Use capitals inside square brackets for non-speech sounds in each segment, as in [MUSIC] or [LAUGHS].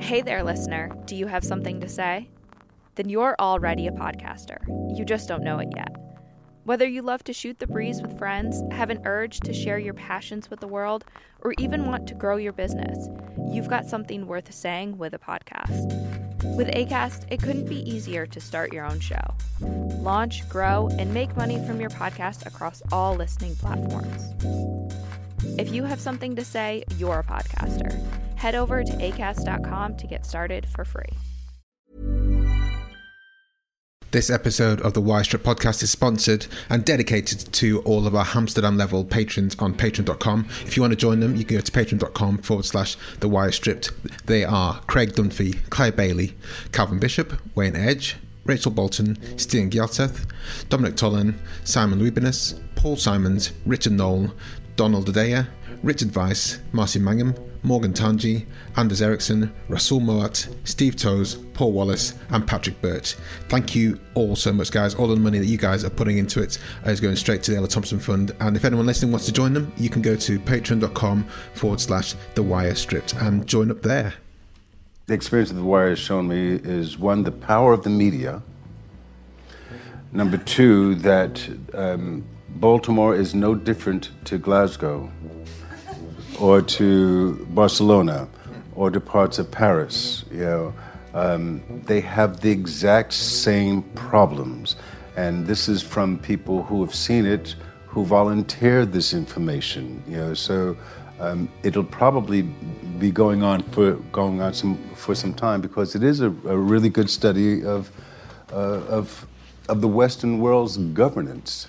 Hey there, listener. Do you have something to say? Then you're already a podcaster. You just don't know it yet. Whether you love to shoot the breeze with friends, have an urge to share your passions with the world, or even want to grow your business, you've got something worth saying with a podcast. With ACAST, it couldn't be easier to start your own show. Launch, grow, and make money from your podcast across all listening platforms. If you have something to say, you're a podcaster. Head over to acast.com to get started for free. This episode of the Wire Stripped podcast is sponsored and dedicated to all of our Amsterdam level patrons on patreon.com. If you want to join them, you can go to patreon.com forward slash the Wire Stripped. They are Craig Dunphy, Claire Bailey, Calvin Bishop, Wayne Edge, Rachel Bolton, Stian Gjelteth, Dominic Tollen, Simon Lubinus, Paul Simons, Richard Knoll, Donald Adea, Richard Weiss, Marcy Mangum, Morgan Tanji, Anders Eriksson, Rasul Moat, Steve Toes, Paul Wallace, and Patrick Birch. Thank you all so much, guys. All the money that you guys are putting into it is going straight to the Ella Thompson Fund. And if anyone listening wants to join them, you can go to patreon.com forward slash the wire stripped and join up there. The experience of The Wire has shown me is one, the power of the media. Number two, that um, Baltimore is no different to Glasgow or to Barcelona or to parts of Paris. You know, um, they have the exact same problems, and this is from people who have seen it, who volunteered this information. You know, so um, it'll probably be going on for going on some for some time because it is a, a really good study of uh, of of the Western world's governance.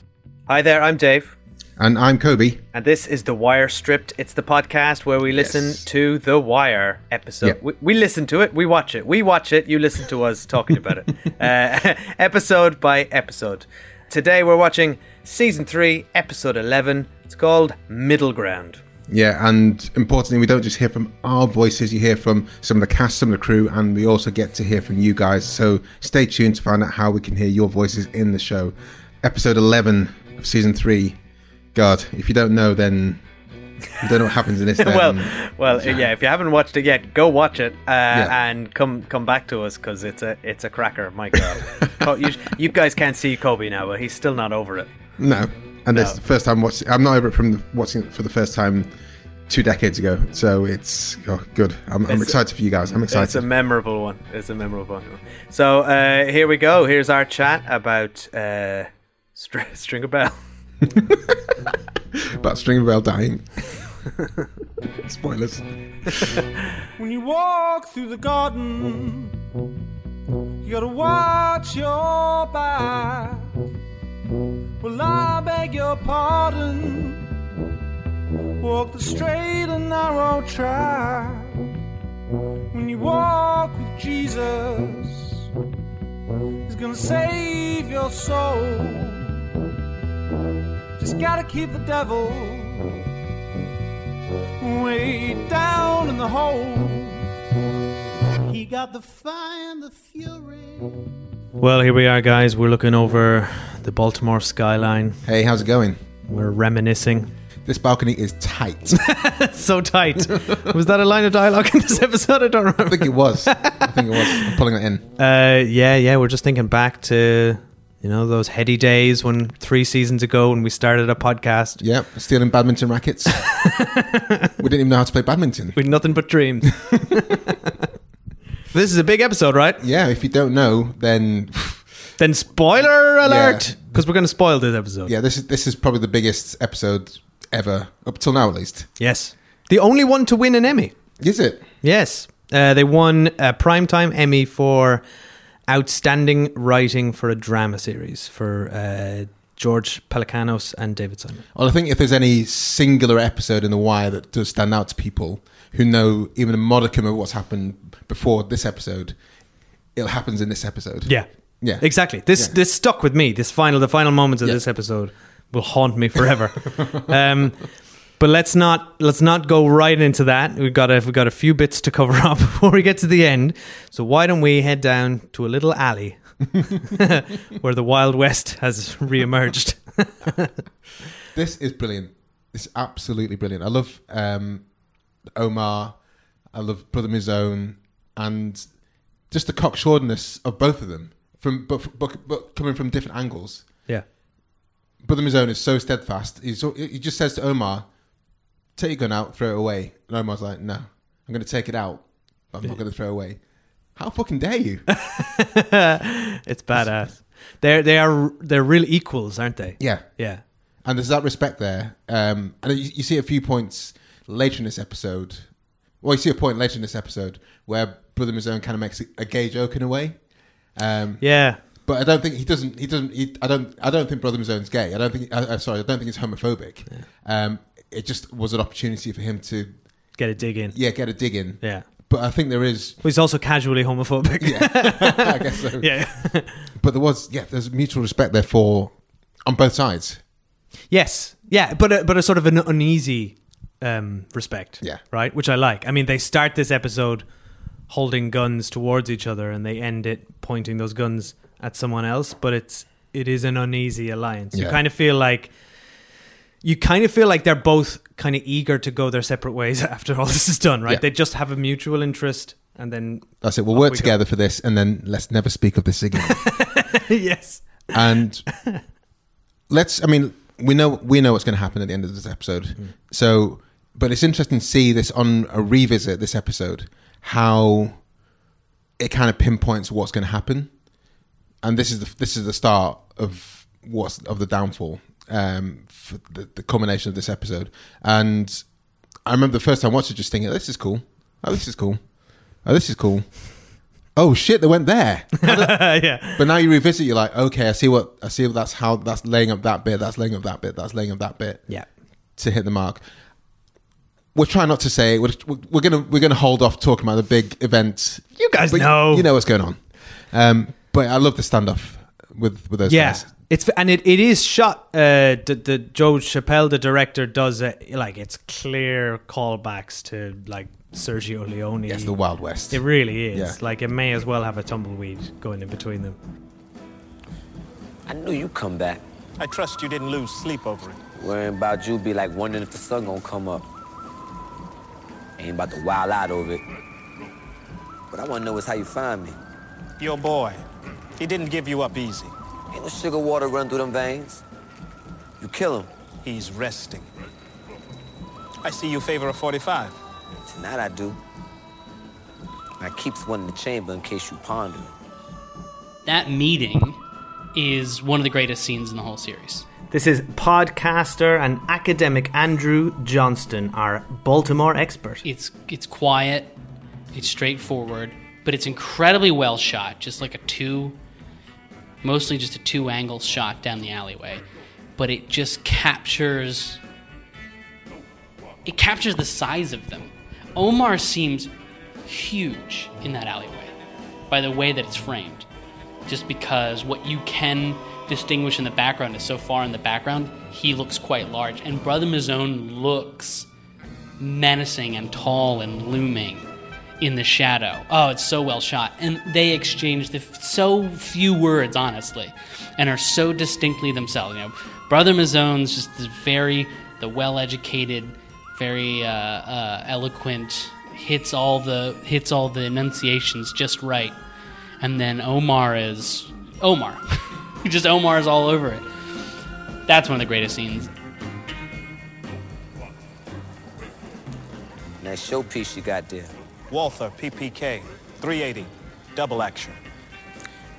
Hi there, I'm Dave. And I'm Kobe. And this is The Wire Stripped. It's the podcast where we listen Yes. to The Wire episode. We, we listen to it, we watch it. We watch it, you listen to us talking about it. [LAUGHS] Uh, [LAUGHS] episode by episode. Today we're watching season 3, episode 11. It's called Middle Ground. Yeah, and importantly, we don't just hear from our voices, you hear from some of the cast, some of the crew, and we also get to hear from you guys. So stay tuned to find out how we can hear your voices in the show. Episode 11 of season 3. God, if you don't know, then you don't know what happens in this. [LAUGHS] well, then. well, yeah. If you haven't watched it yet, go watch it uh, Yeah. and come come back to us because it's a it's a cracker. My God, [LAUGHS] you, you guys can't see Kobe now, but he's still not over it. No, and this No. is the first time watching. I'm not over it from the, watching it for the first time two decades ago. So it's oh, good. I'm, I'm It's- excited for you guys. I'm excited. It's a memorable one. It's a memorable one. So uh, here we go. Here's our chat about uh, str- Stringer Bell. [LAUGHS] About Stringer Bell dying. [LAUGHS] Spoilers. When you walk through the garden, you gotta watch your back. Well, I beg your pardon. Walk the straight and narrow track. When you walk with Jesus, He's gonna save your soul. Just gotta keep the devil way down in the hole. He got the fire and the fury. Well, here we are, guys. We're looking over the Baltimore skyline. Hey, how's it going? We're reminiscing. This balcony is tight. [LAUGHS] so tight. Was that a line of dialogue in this episode? I don't remember. I think it was. I think it was. I'm pulling it in. Uh, yeah, yeah. We're just thinking back to you know those heady days when three seasons ago when we started a podcast. Yep, stealing badminton rackets. [LAUGHS] we didn't even know how to play badminton. We had nothing but dreams. [LAUGHS] this is a big episode, right? Yeah, if you don't know, then [SIGHS] Then spoiler alert, because we're going to spoil this episode. Yeah, this is this is probably the biggest episode ever up till now, at least. Yes, the only one to win an Emmy. Is it? Yes, uh, they won a primetime Emmy for outstanding writing for a drama series for uh, George Pelecanos and David Simon. Well, I think if there's any singular episode in The Wire that does stand out to people who know even a modicum of what's happened before this episode, it happens in this episode. Yeah, Yeah. exactly. This Yeah. this stuck with me. This final, the final moments of Yeah. this episode will haunt me forever. [LAUGHS] um, but let's not let's not go right into that. We've got a, we've got a few bits to cover [LAUGHS] up before we get to the end. So why don't we head down to a little alley [LAUGHS] where the Wild West has reemerged? [LAUGHS] This is brilliant. It's absolutely brilliant. I love um, Omar. I love Brother Mouzone, and just the cocksureness of both of them from but, but, but coming from different angles. yeah, Brother Mouzone is so steadfast. He's, he just says to Omar, "Take your gun out, throw it away." And Omar's like, "No, I'm going to take it out, but I'm not going to throw it away." How fucking dare you? [LAUGHS] it's badass. They're they are they're real equals, aren't they? yeah, Yeah. and there's that respect there. Um, and you, you see a few points later in this episode. Well, you see a point later in this episode where Brother Mouzone kind of makes a gay joke in a way. Um, Yeah. But I don't think he doesn't. He doesn't. He, I don't. I don't think Brother Mouzone's gay. I don't think. Uh, uh, sorry, I don't think he's homophobic. Um, it just was an opportunity for him to, Get a dig in. yeah, get a dig in. Yeah. But I think there is. But he's also casually homophobic. [LAUGHS] I guess so. [LAUGHS] yeah. [LAUGHS] But there was. Yeah, there's mutual respect there for on both sides. Yes, yeah, but a, but a sort of an uneasy um, respect. Yeah. right, which I like. I mean, they start this episode holding guns towards each other, and they end it pointing those guns at someone else. But it's it is an uneasy alliance. You kind of feel like you kind of feel like they're both kind of eager to go their separate ways [LAUGHS] after all this is done. Right? Yeah. They just have a mutual interest, and then That's it. We'll work we go. together for this, and then let's never speak of this again. [LAUGHS] yes, and let's. I mean, we know we know what's going to happen at the end of this episode. Mm. So, but it's interesting to see this on a revisit. This episode, how it kind of pinpoints what's going to happen, and this is the this is the start of what's of the downfall. Um, for the, the culmination of this episode, and I remember the first time I watched it, just thinking, "This is cool. Oh, this is cool. Oh, this is cool." Oh shit! They went there. [LAUGHS] yeah, But now you revisit, you're like, okay, I see what I see. What that's how that's laying up that bit. That's laying up that bit. That's laying up that bit yeah. to hit the mark. We're trying not to say. We're, we're gonna we're gonna hold off talking about the big event. You guys know. you know what's going on. Um, but I love the standoff with with those yeah guys. it's and it, it is shot uh the, the joe chappelle the director does it like it's clear callbacks to like sergio leone It's the Wild West. it really is Yeah. like it may as well have a tumbleweed going in between them I knew you'd come back. I trust you didn't lose sleep over it. Worrying about you be like wondering if the sun gonna come up. Ain't about to wild out over it. What I wanna know is how you find me. Your boy, he didn't give you up easy. Ain't no sugar water run through them veins. You kill him. He's resting. I see you favor a 45. Tonight I do. I keeps one in the chamber in case you ponder. that meeting is one of the greatest scenes in the whole series. this is podcaster and academic andrew johnston our baltimore expert It's it's quiet, it's straightforward, but it's incredibly well shot. Just like a two, mostly just a two angle shot down the alleyway, but it just captures. It captures the size of them. Omar seems huge in that alleyway by the way that it's framed. Just because what you can distinguish in the background is so far in the background, he looks quite large. And Brother Mouzone looks menacing and tall and looming in the shadow. Oh, it's so well shot. And they exchange the f- so few words, honestly, and are so distinctly themselves. You know, Brother Mouzone's just this very, the well-educated, very uh, uh, eloquent, hits all the hits all the enunciations just right. And then Omar is Omar. [LAUGHS] just Omar is all over it. That's one of the greatest scenes. Nice showpiece you got there. Walther, PPK, 380, double action.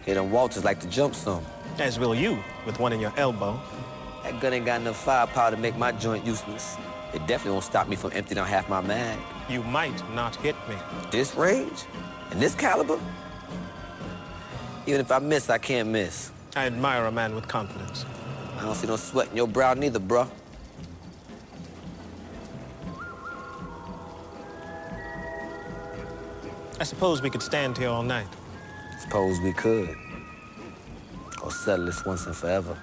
Hit them Walthers like to jump some. As will you, with one in your elbow. That gun ain't got enough firepower to make my joint useless. It definitely won't stop me from emptying out half my mag. You might not hit me. This range? And this caliber? Even if I miss, I can't miss. I admire a man with confidence. I don't see no sweat in your brow neither, bruh. I suppose we could stand here all night. Suppose we could. Or settle this once and forever.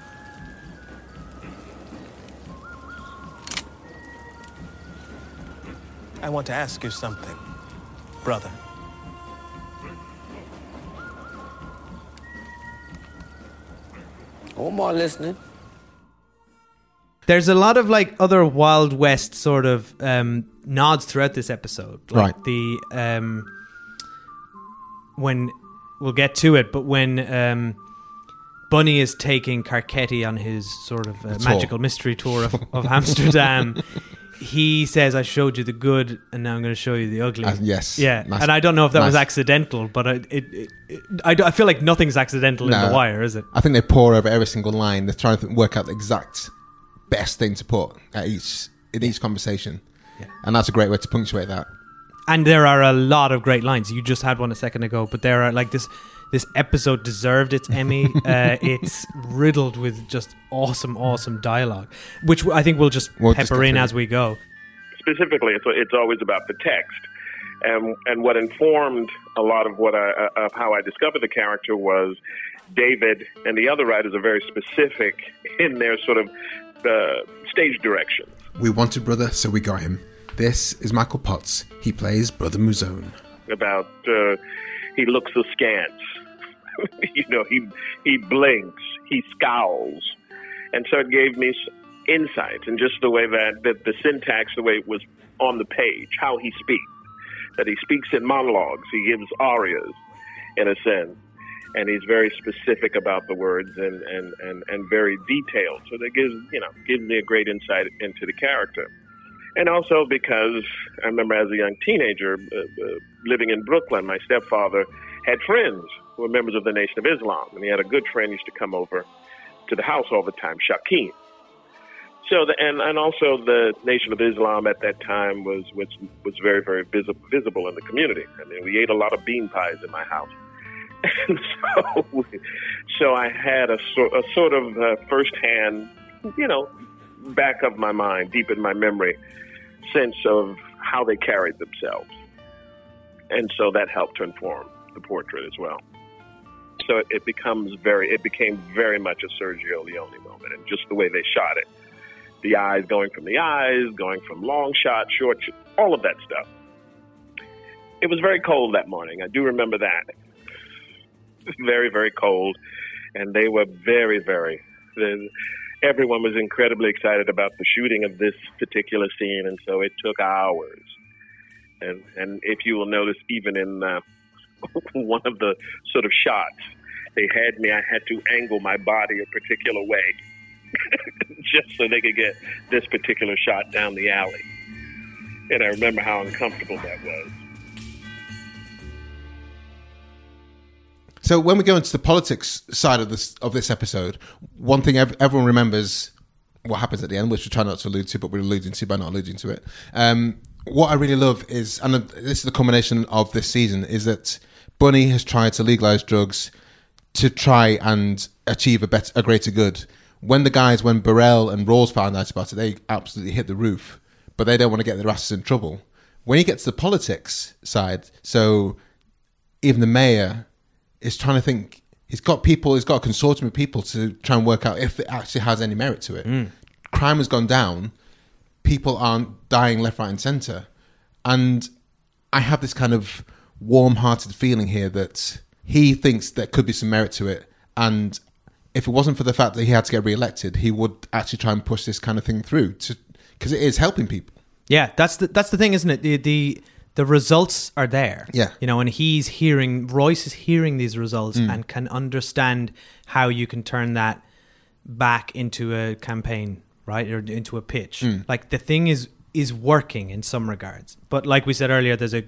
I want to ask you something, brother. Omar listening. There's a lot of like other Wild West sort of um, nods throughout this episode. Like Right. The um, when we'll get to it, but when um, Bunny is taking Carcetti on his sort of uh, magical mystery tour of, of [LAUGHS] Amsterdam, he says, "I showed you the good, and now I'm going to show you the ugly." Uh, yes. yeah. Nice. And I don't know if that was accidental, but I, it, it, it, I, I feel like nothing's accidental in The Wire, is it? I think they pour over every single line. They're trying to work out the exact best thing to put at each in each conversation, and that's a great way to punctuate that. And there are a lot of great lines. You just had one a second ago, but there are like this. This episode deserved its Emmy. [LAUGHS] uh, it's riddled with just awesome, awesome dialogue, which I think we'll just We'll pepper go in as we go. specifically, it's, it's always about the text. And, and what informed a lot of what I, uh, of how I discovered the character was David and the other writers are very specific in their sort of uh, stage direction. We wanted brother, so we got him. This is Michael Potts. He plays Brother Mouzone. About uh, he looks askance, [LAUGHS] you know, he he blinks, he scowls, and so it gave me insight and just the way that, that the syntax, the way it was on the page, how he speaks, that he speaks in monologues, he gives arias, in a sense, and he's very specific about the words and, and, and, and very detailed. So that gives you know gives me a great insight into the character. And also because I remember as a young teenager uh, uh, living in Brooklyn, my stepfather had friends who were members of the Nation of Islam, and he had a good friend who used to come over to the house all the time, Shaquem. So, the, and and also the Nation of Islam at that time was was was very very visi- visible in the community. I mean, we ate a lot of bean pies in my house, [LAUGHS] and so so I had a sort a sort of uh, firsthand, you know, back of my mind, deep in my memory, sense of how they carried themselves, and so that helped to inform the portrait as well. So it, becomes very, it became very much a Sergio Leone moment, and just the way they shot it, the eyes going from the eyes, going from long shot, short, shot, all of that stuff. It was very cold that morning. I do remember that. Very, very cold, and they were very, very. the- Everyone was incredibly excited about the shooting of this particular scene, and so it took hours. And and if you will notice, even in uh, [LAUGHS] one of the sort of shots, they had me. I had to angle my body a particular way, [LAUGHS] just so they could get this particular shot down the alley. And I remember how uncomfortable that was. So when we go into the politics side of this of this episode, one thing ev- everyone remembers what happens at the end, which we try not to allude to, but we're alluding to by not alluding to it. Um, what I really love is, and this is the combination of this season, is that Bunny has tried to legalize drugs to try and achieve a better, a greater good. When the guys, when Burrell and Rawls found out about it, they absolutely hit the roof, but they don't want to get their asses in trouble. When you get to the politics side, so even the mayor is trying to think. He's got people. He's got a consortium of people to try and work out if it actually has any merit to it. Mm. Crime has gone down. People aren't dying left, right, and centre. And I have this kind of warm-hearted feeling here that he thinks there could be some merit to it. And if it wasn't for the fact that he had to get re-elected, he would actually try and push this kind of thing through to because it is helping people. Yeah, that's the that's the thing, isn't it? The the the results are there. Yeah. You know, and he's hearing Royce is hearing these results Mm. and can understand how you can turn that back into a campaign, right? Or into a pitch. Mm. Like the thing is is working in some regards. But like we said earlier, there's a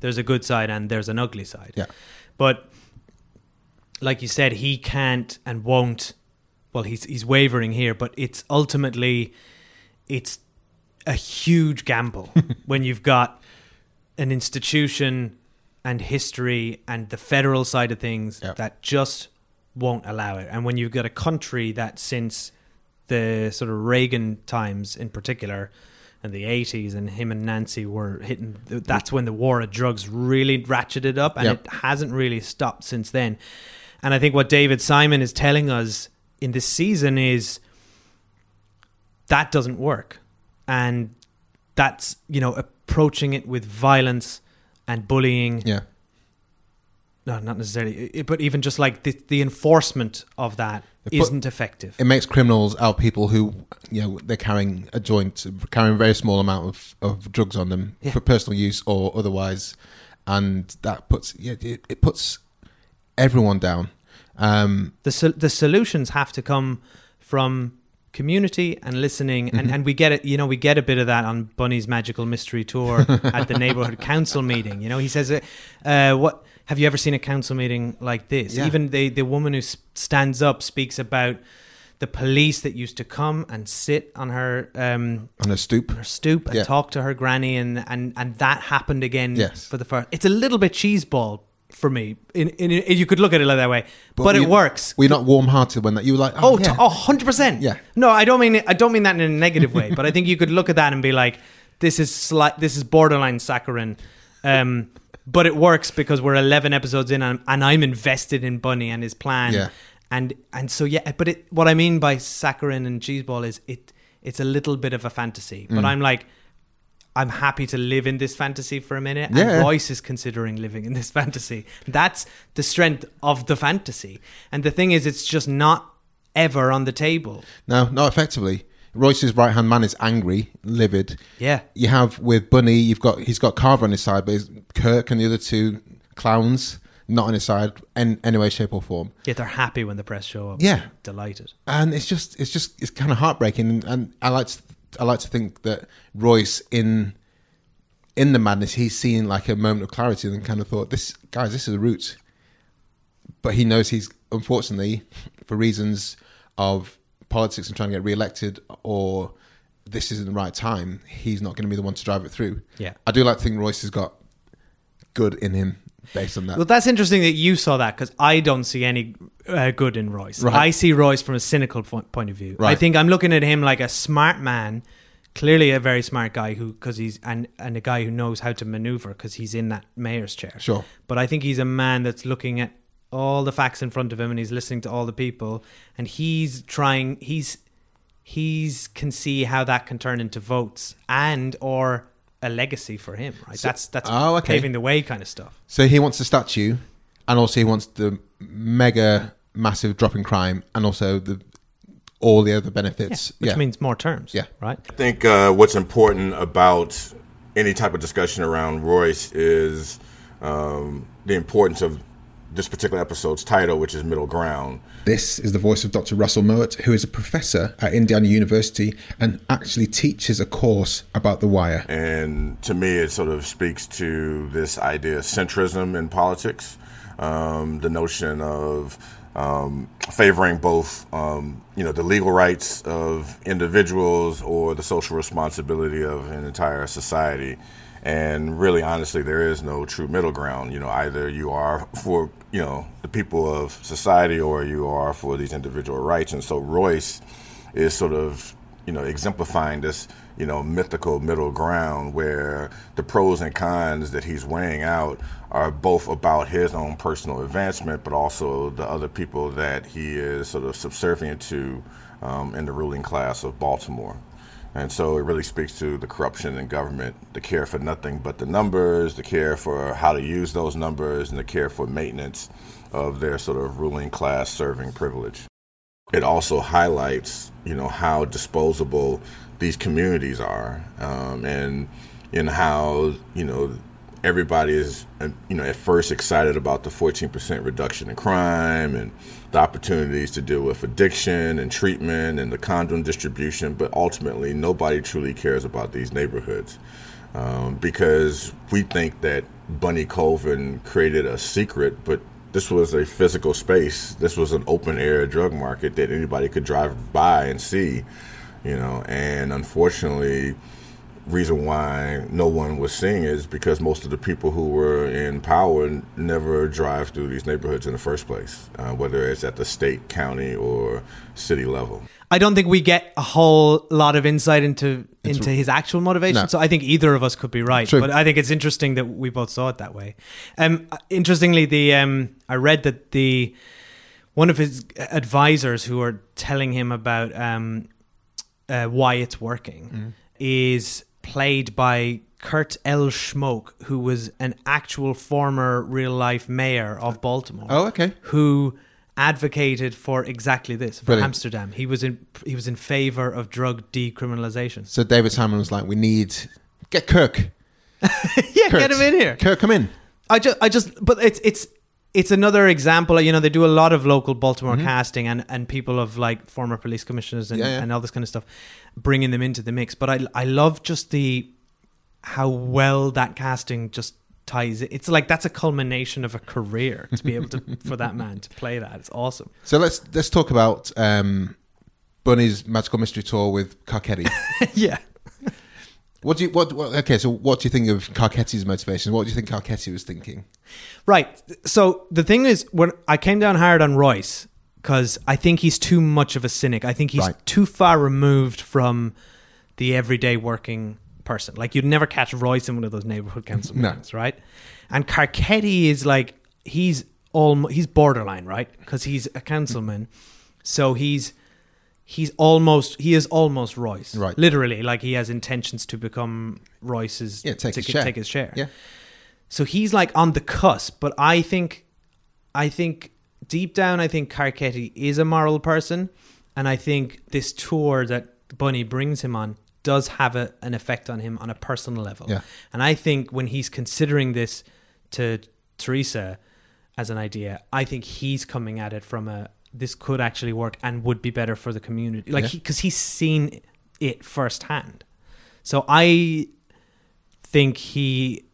there's a good side and there's an ugly side. Yeah. But like you said, he can't and won't. Well, he's he's wavering here, but it's ultimately it's a huge gamble [LAUGHS] when you've got an institution and history and the federal side of things that just won't allow it. And when you've got a country that since the sort of Reagan times in particular and the 80s and him and Nancy were hitting that's when the war of drugs really ratcheted up and Yep. it hasn't really stopped since then. And I think what David Simon is telling us in this season is that doesn't work. And that's, you know, approaching it with violence and bullying. Yeah. No, not necessarily. I- But even just like the, the enforcement of that It put- isn't effective. It makes criminals out people who, you know, they're carrying a joint, carrying a very small amount of, of drugs on them Yeah. for personal use or otherwise, and that puts yeah, it, it puts everyone down. Um, the sol- the solutions have to come from community and listening and, Mhm. and we get it you know we get a bit of that on Bunny's magical mystery tour [LAUGHS] at the neighborhood council meeting you know he says uh, uh, what have you ever seen a council meeting like this Yeah. even the the woman who stands up speaks about the police that used to come and sit on her um, on a stoop, her stoop and Yeah. talk to her granny and, and and that happened again Yes. for the first it's a little bit cheeseball for me in, in, in you could look at it like that way but, we- it works We're not warm-hearted when that you were like, Oh, oh, yeah. oh, 100%. Yeah. No, I don't mean it, I don't mean that in a negative way, but I think you could look at that and be like this is slight this is borderline saccharine. Um but it works because we're 11 episodes in and, and I'm invested in Bunny and his plan. Yeah. And and so yeah, but it what I mean by saccharine and cheeseball is it it's a little bit of a fantasy. But Mm. I'm like I'm happy to live in this fantasy for a minute. Yeah. And Royce is considering living in this [LAUGHS] fantasy. That's the strength of the fantasy. And the thing is, it's just not ever on the table. No, not effectively. Royce's right hand man is angry, livid. Yeah. You have with Bunny, you've got he's got Carver on his side, but Kirk and the other two clowns not on his side in any way, shape, or form. Yet they're happy when the press show up. Yeah. Delighted. and it's just it's just it's kind of heartbreaking and, and i like to i like to think that royce in in the madness he's seen like a moment of clarity and kind of thought this guys this is the route. But he knows he's unfortunately for reasons of politics and trying to get re-elected or this isn't the right time he's not going to be the one to drive it through. Yeah. i do like to think royce has got good in him based on that Well, that's interesting that you saw that because I don't see any uh, good in Royce. Right. I see Royce from a cynical point of view. I think I'm looking at him like a smart man, clearly a very smart guy who because he's and and a guy who knows how to maneuver because he's in that mayor's chair. Sure. But I think he's a man that's looking at all the facts in front of him and he's listening to all the people and he's trying he's he's can see how that can turn into votes and or a legacy for him right So- that's that's Oh, okay. paving the way kind of stuff So he wants the statue, and also he wants the mega massive drop in crime, and also the all the other benefits. which Yeah. means more terms Yeah. right I think uh, what's important about any type of discussion around Royce is um, the importance of this particular episode's title, which is Middle Ground. This is the voice of Dr. Rasul Mowatt, who is a professor at Indiana University and actually teaches a course about The Wire. And to me, it sort of speaks to this idea of centrism in politics, um, the notion of um, favoring both, um, you know, the legal rights of individuals or the social responsibility of an entire society. And really, honestly, there is no true middle ground. You know, either you are for, you know, the people of society or you are for these individual rights. And so Royce is sort of you know exemplifying this you know mythical middle ground where the pros and cons that he's weighing out are both about his own personal advancement but also the other people that he is sort of subservient to um, in the ruling class of Baltimore. And so it really speaks to the corruption in government, the care for nothing but the numbers, the care for how to use those numbers, and the care for maintenance of their sort of ruling class serving privilege. It also highlights you know how disposable these communities are um, and and how you know everybody is you know at first excited about the 14% reduction in crime and the opportunities to deal with addiction and treatment and the condom distribution but ultimately nobody truly cares about these neighborhoods um, because we think that Bunny Colvin created a secret, but this was a physical space. This was an open air drug market that anybody could drive by and see, you know. And unfortunately, reason why no one was seeing it is because most of the people who were in power never drive through these neighborhoods in the first place, uh, whether it's at the state, county, or city level. I don't think we get a whole lot of insight into into his actual motivation. No. So I think either of us could be right. True. But I think it's interesting that we both saw it that way. Um, interestingly, the um, I read that the one of his advisors who are telling him about um, uh, why it's working Mm. is played by Kurt L. Schmoke, who was an actual former real life mayor of Baltimore. Oh, okay. Who advocated for exactly this for Brilliant. Amsterdam. He was in he was in favor of drug decriminalization. So David Simon was like, "We need get Kirk. [LAUGHS] yeah, Kurt. get him in here. Kirk, come in." I just, I just, but it's it's it's another example. You know, they do a lot of local Baltimore casting, and and people of like former police commissioners and, Mm-hmm. Yeah, yeah. and all this kind of stuff, bringing them into the mix. But I I love just the how well that casting just ties. it. It's like that's a culmination of a career to be able to [LAUGHS] for that man to play that. It's awesome. So let's let's talk about um, Bunny's magical mystery tour with Carcetti. [LAUGHS] yeah. What do you what, what? Okay, so what do you think of Carcetti's motivation? What do you think Carcetti was thinking? Right. So the thing is, when I came down hard on Royce because I think he's too much of a cynic. I think he's Right. too far removed from the everyday working person. Like you'd never catch Royce in one of those neighborhood council No. meetings, right? And Carcetti is like he's all he's borderline, right? Because he's a councilman, so he's he's almost he is almost Royce, Right. Literally, like he has intentions to become Royce's Yeah, take to his chair. Take his chair. Yeah. So he's like on the cusp, but I think, I think deep down, I think Carcetti is a moral person, and I think this tour that Bunny brings him on does have a, an effect on him on a personal level. Yeah. And I think when he's considering this to Teresa as an idea, I think he's coming at it from a this could actually work and would be better for the community, like Yeah. because he's seen it firsthand. So I think he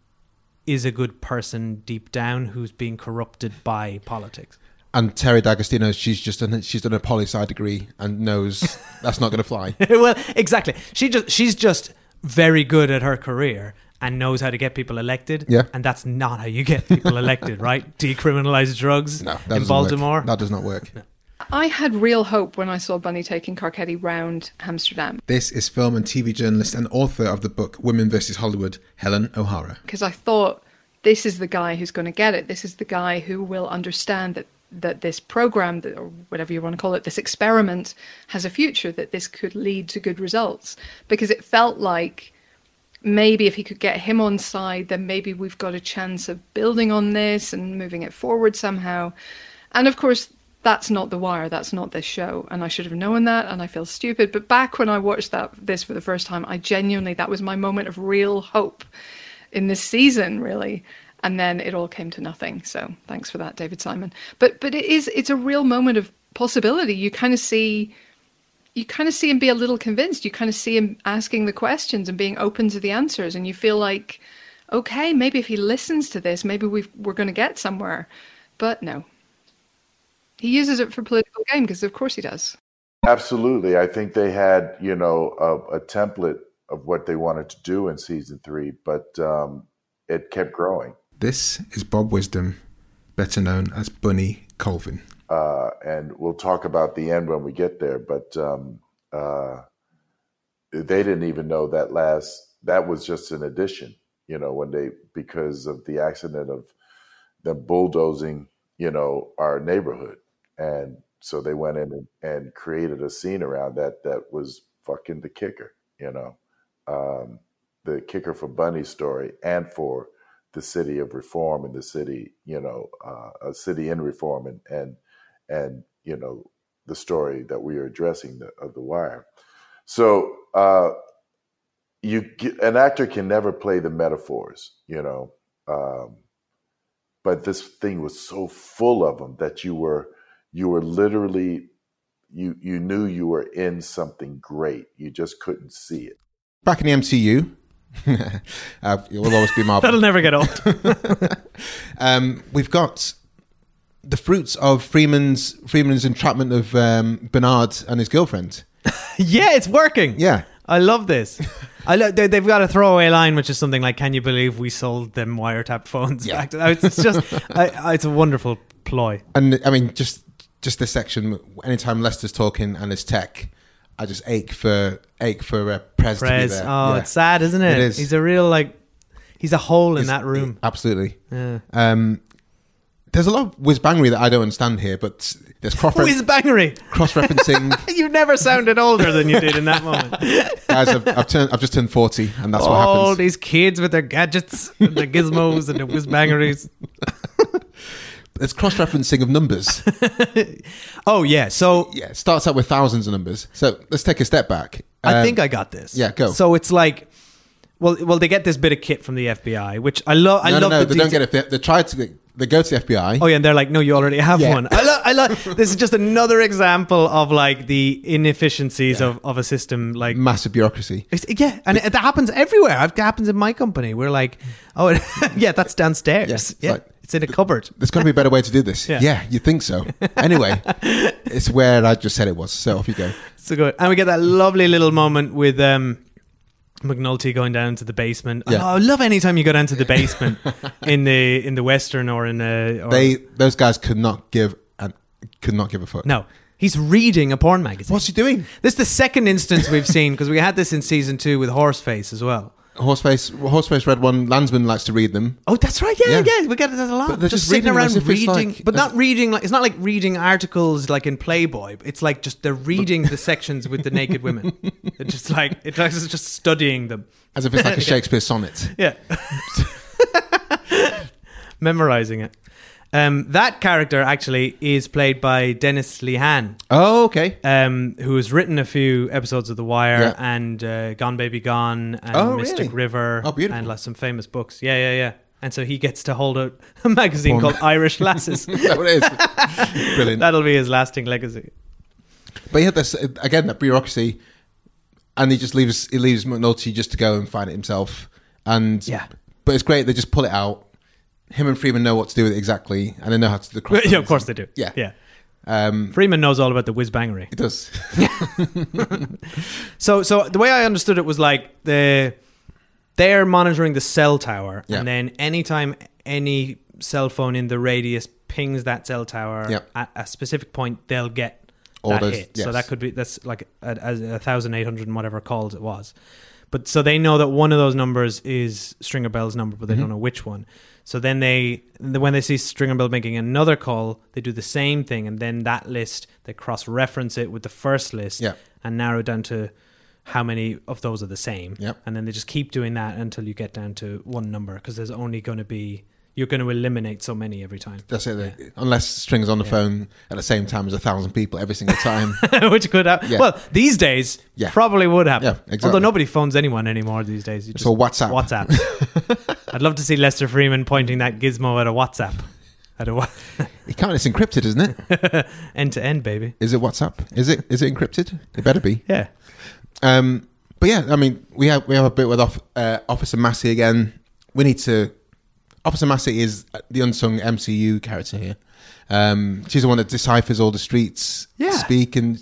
is a good person deep down who's being corrupted by politics. And Terry D'Agostino, she's just done she's done a poli sci degree and knows [LAUGHS] that's not going to fly. [LAUGHS] well, exactly. She just she's just very good at her career and knows how to get people elected. Yeah. And that's not how you get people elected, [LAUGHS] right? Decriminalize drugs No, in Baltimore. Work. That does not work. I had real hope when I saw Bunny taking Carcetti round Amsterdam This is film and TV journalist and author of the book Women versus Hollywood, Helen O'Hara. because I thought this is the guy who's going to get it. This is the guy who will understand that that this program, that- or whatever you want to call it, this experiment has a future. That this could lead to good results because it felt like maybe if he could get him on side, then maybe we've got a chance of building on this and moving it forward somehow. And of course, that's not The Wire. That's not this show. And I should have known that, and I feel stupid. But back when I watched that this for the first time, I genuinely that was my moment of real hope in this season, really. And then it all came to nothing. So thanks for that, David Simon. But but it is it's a real moment of possibility. You kind of see you kind of see him be a little convinced. You kind of see him asking the questions and being open to the answers, and you feel like, okay, maybe if he listens to this, maybe we've, we're going to get somewhere. But no, he uses it for political gain because, of course, he does. Absolutely. I think they had, you know, a, a template of what they wanted to do in season three, but um, it kept growing. This is Bob Wisdom, better known as Bunny Colvin. Uh, and we'll talk about the end when we get there, but um, uh, they didn't even know that last, that was just an addition, you know, when they, because of the accident of them bulldozing, you know, our neighborhood. And so they went in and, and created a scene around that that was fucking the kicker, you know, um, the kicker for Bunny's story and for the city of reform and the city, you know, uh, a city in reform and and and you know the story that we are addressing the, of the wire. So uh, you get, an actor can never play the metaphors, you know, um, but this thing was so full of them that you were you were literally you you knew you were in something great. You just couldn't see it. Back in the MCU, [LAUGHS] uh, it will always be Marvel. That'll never get old. [LAUGHS] um, we've got the fruits of Freeman's Freeman's entrapment of um, Bernard and his girlfriend. [LAUGHS] yeah, it's working. Yeah. I love this. I lo- they, they've got a throwaway line, which is something like, "Can you believe we sold them wiretap phones?" Yeah. Back to, it's just, I, I- it's a wonderful ploy. And I mean, just just this section. Anytime Lester's talking and it's tech, I just ache for ache for uh, Prez, to be Prez. there. Oh, Yeah. it's sad, isn't it? It is. He's a real like, he's a hole in He's- that room. Absolutely. Yeah. Um, there's a lot of whiz bangery that I don't understand here, but there's cross Whiz bangery. cross referencing. [LAUGHS] You've never sounded older than you did in that moment. Guys, I've, I've turned. I've just turned forty, and that's what happens. All these kids with their gadgets, and their gizmos, and the whiz bangeries. There's cross referencing of numbers. [LAUGHS] Oh yeah, so yeah, it starts out with thousands of numbers. So let's take a step back. I Um, think I got this. Yeah, go. So it's like, well, well, they get this bit of kit from the FBI, which I love. I no, love. no, no, the they don't get it. They, try to. They go to the FBI. Oh yeah, and they're like, no, you already have Yeah. one. I love. I love. [LAUGHS] This is just another example of like the inefficiencies of, of a system. Like massive bureaucracy. It's, yeah, and it, that happens everywhere. It happens in my company. We're like, oh, [LAUGHS] yeah, that's downstairs. it's Yeah, like- it's in a cupboard. There's got to be a better way to do this. Yeah. Yeah, you think so. Anyway, [LAUGHS] it's where I just said it was. So off you go. So good. And we get that lovely little moment with um, McNulty going down to the basement. Yeah. Oh, I love any time you go down to the basement [LAUGHS] in the in the western or in the. Or, They those guys could not give and could not give a fuck. no. He's reading a porn magazine. What's he doing? This is the second instance we've seen because we had this in season two with Horseface as well. Horseface, Horseface read one. Landsman likes to read them. Oh, that's right. Yeah, Yeah. yeah, we get it a lot. But they're just, just sitting around as if it's reading, like- but not reading like it's not like reading articles like in Playboy. It's like just they're reading the [LAUGHS] sections with the naked women. It's just like it's like it's just studying them As if it's like a [LAUGHS] Shakespeare sonnet. Yeah, [LAUGHS] memorizing it. Um, that character actually is played by Dennis Lehane, Oh, okay. um, who has written a few episodes of The Wire Yeah. and uh, Gone Baby Gone and Oh, Mystic really? River Oh, beautiful. and like some famous books. Yeah, yeah, yeah. And so he gets to hold a, [LAUGHS] a magazine called Irish [LAUGHS] Lasses. That is? [LAUGHS] Brilliant. That'll be his lasting legacy. But he had this again that bureaucracy, and he just leaves he leaves McNulty just to go and find it himself. And Yeah. but it's great. They just pull it out. Him and Freeman know what to do with it exactly, and they know how to do the cross. [LAUGHS] yeah, of course they do. Yeah. yeah. Um, Freeman knows all about the whiz bangery. it does. [LAUGHS] So, so the way I understood it was like the they're monitoring the cell tower, Yeah. and then anytime any cell phone in the radius pings that cell tower Yeah. at a specific point, they'll get All that those- hit. So yes. that could be that's like a, a, a thousand eight hundred and whatever calls it was. But so they know that one of those numbers is Stringer Bell's number, but they Mm-hmm. don't know which one. So then they, when they see Stringer Bell making another call, they do the same thing, and then that list they cross-reference it with the first list, Yeah. and narrow down to how many of those are the same. Yep. And then they just keep doing that until you get down to one number, because there's only going to be you're going to eliminate so many every time, That's it. They- Unless String's on the phone at the same time as a thousand people every single time. [LAUGHS] which could happen. Yeah. Well, these days, Yeah. probably would happen. Yeah, exactly. Although nobody phones anyone anymore these days. You just all WhatsApp. WhatsApp. [LAUGHS] I'd love to see Lester Freeman pointing that gizmo at a WhatsApp. At a wa- it can't. It's encrypted, isn't it? end to end, baby. Is it WhatsApp? Is it? Is it encrypted? It better be. Yeah. Um, but yeah, I mean, we have we have a bit with off, uh, Officer Massey again. We need to. Officer Massey is the unsung MCU character here. Um, she's the one that deciphers all the streets Yeah. speak, and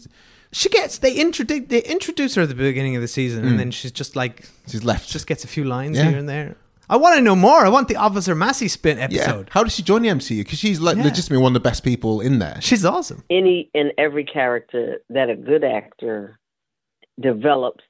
She gets they introduce they introduce her at the beginning of the season, Mm. and then she's just like she's left. just gets a few lines Yeah. here and there. I want to know more. I want the Officer Massey spin episode. yeah. episode. How did she join the MCU? Because she's like Yeah. legitimately one of the best people in there. She's awesome. any and every character that a good actor develops,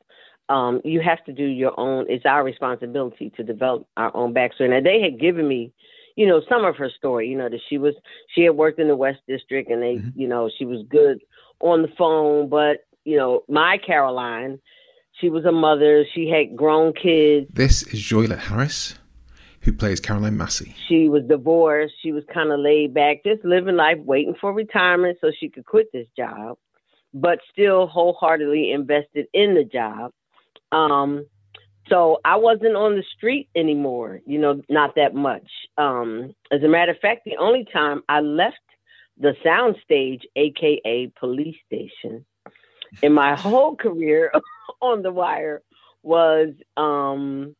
um, you have to do your own. It's our responsibility to develop our own backstory. Now they had given me, you know, some of her story. You know that she was she had worked in the West District, and they, you know, she was good on the phone. But you know, my Caroline, she was a mother. She had grown kids. This is Joilet Harris, who plays Caroline Massey. She was divorced. She was kind of laid back, just living life, waiting for retirement so she could quit this job, but still wholeheartedly invested in the job. Um, so I wasn't on the street anymore, you know, not that much. Um, as a matter of fact, the only time I left the soundstage, aka police station, in my [LAUGHS] whole career [LAUGHS] on the wire was um,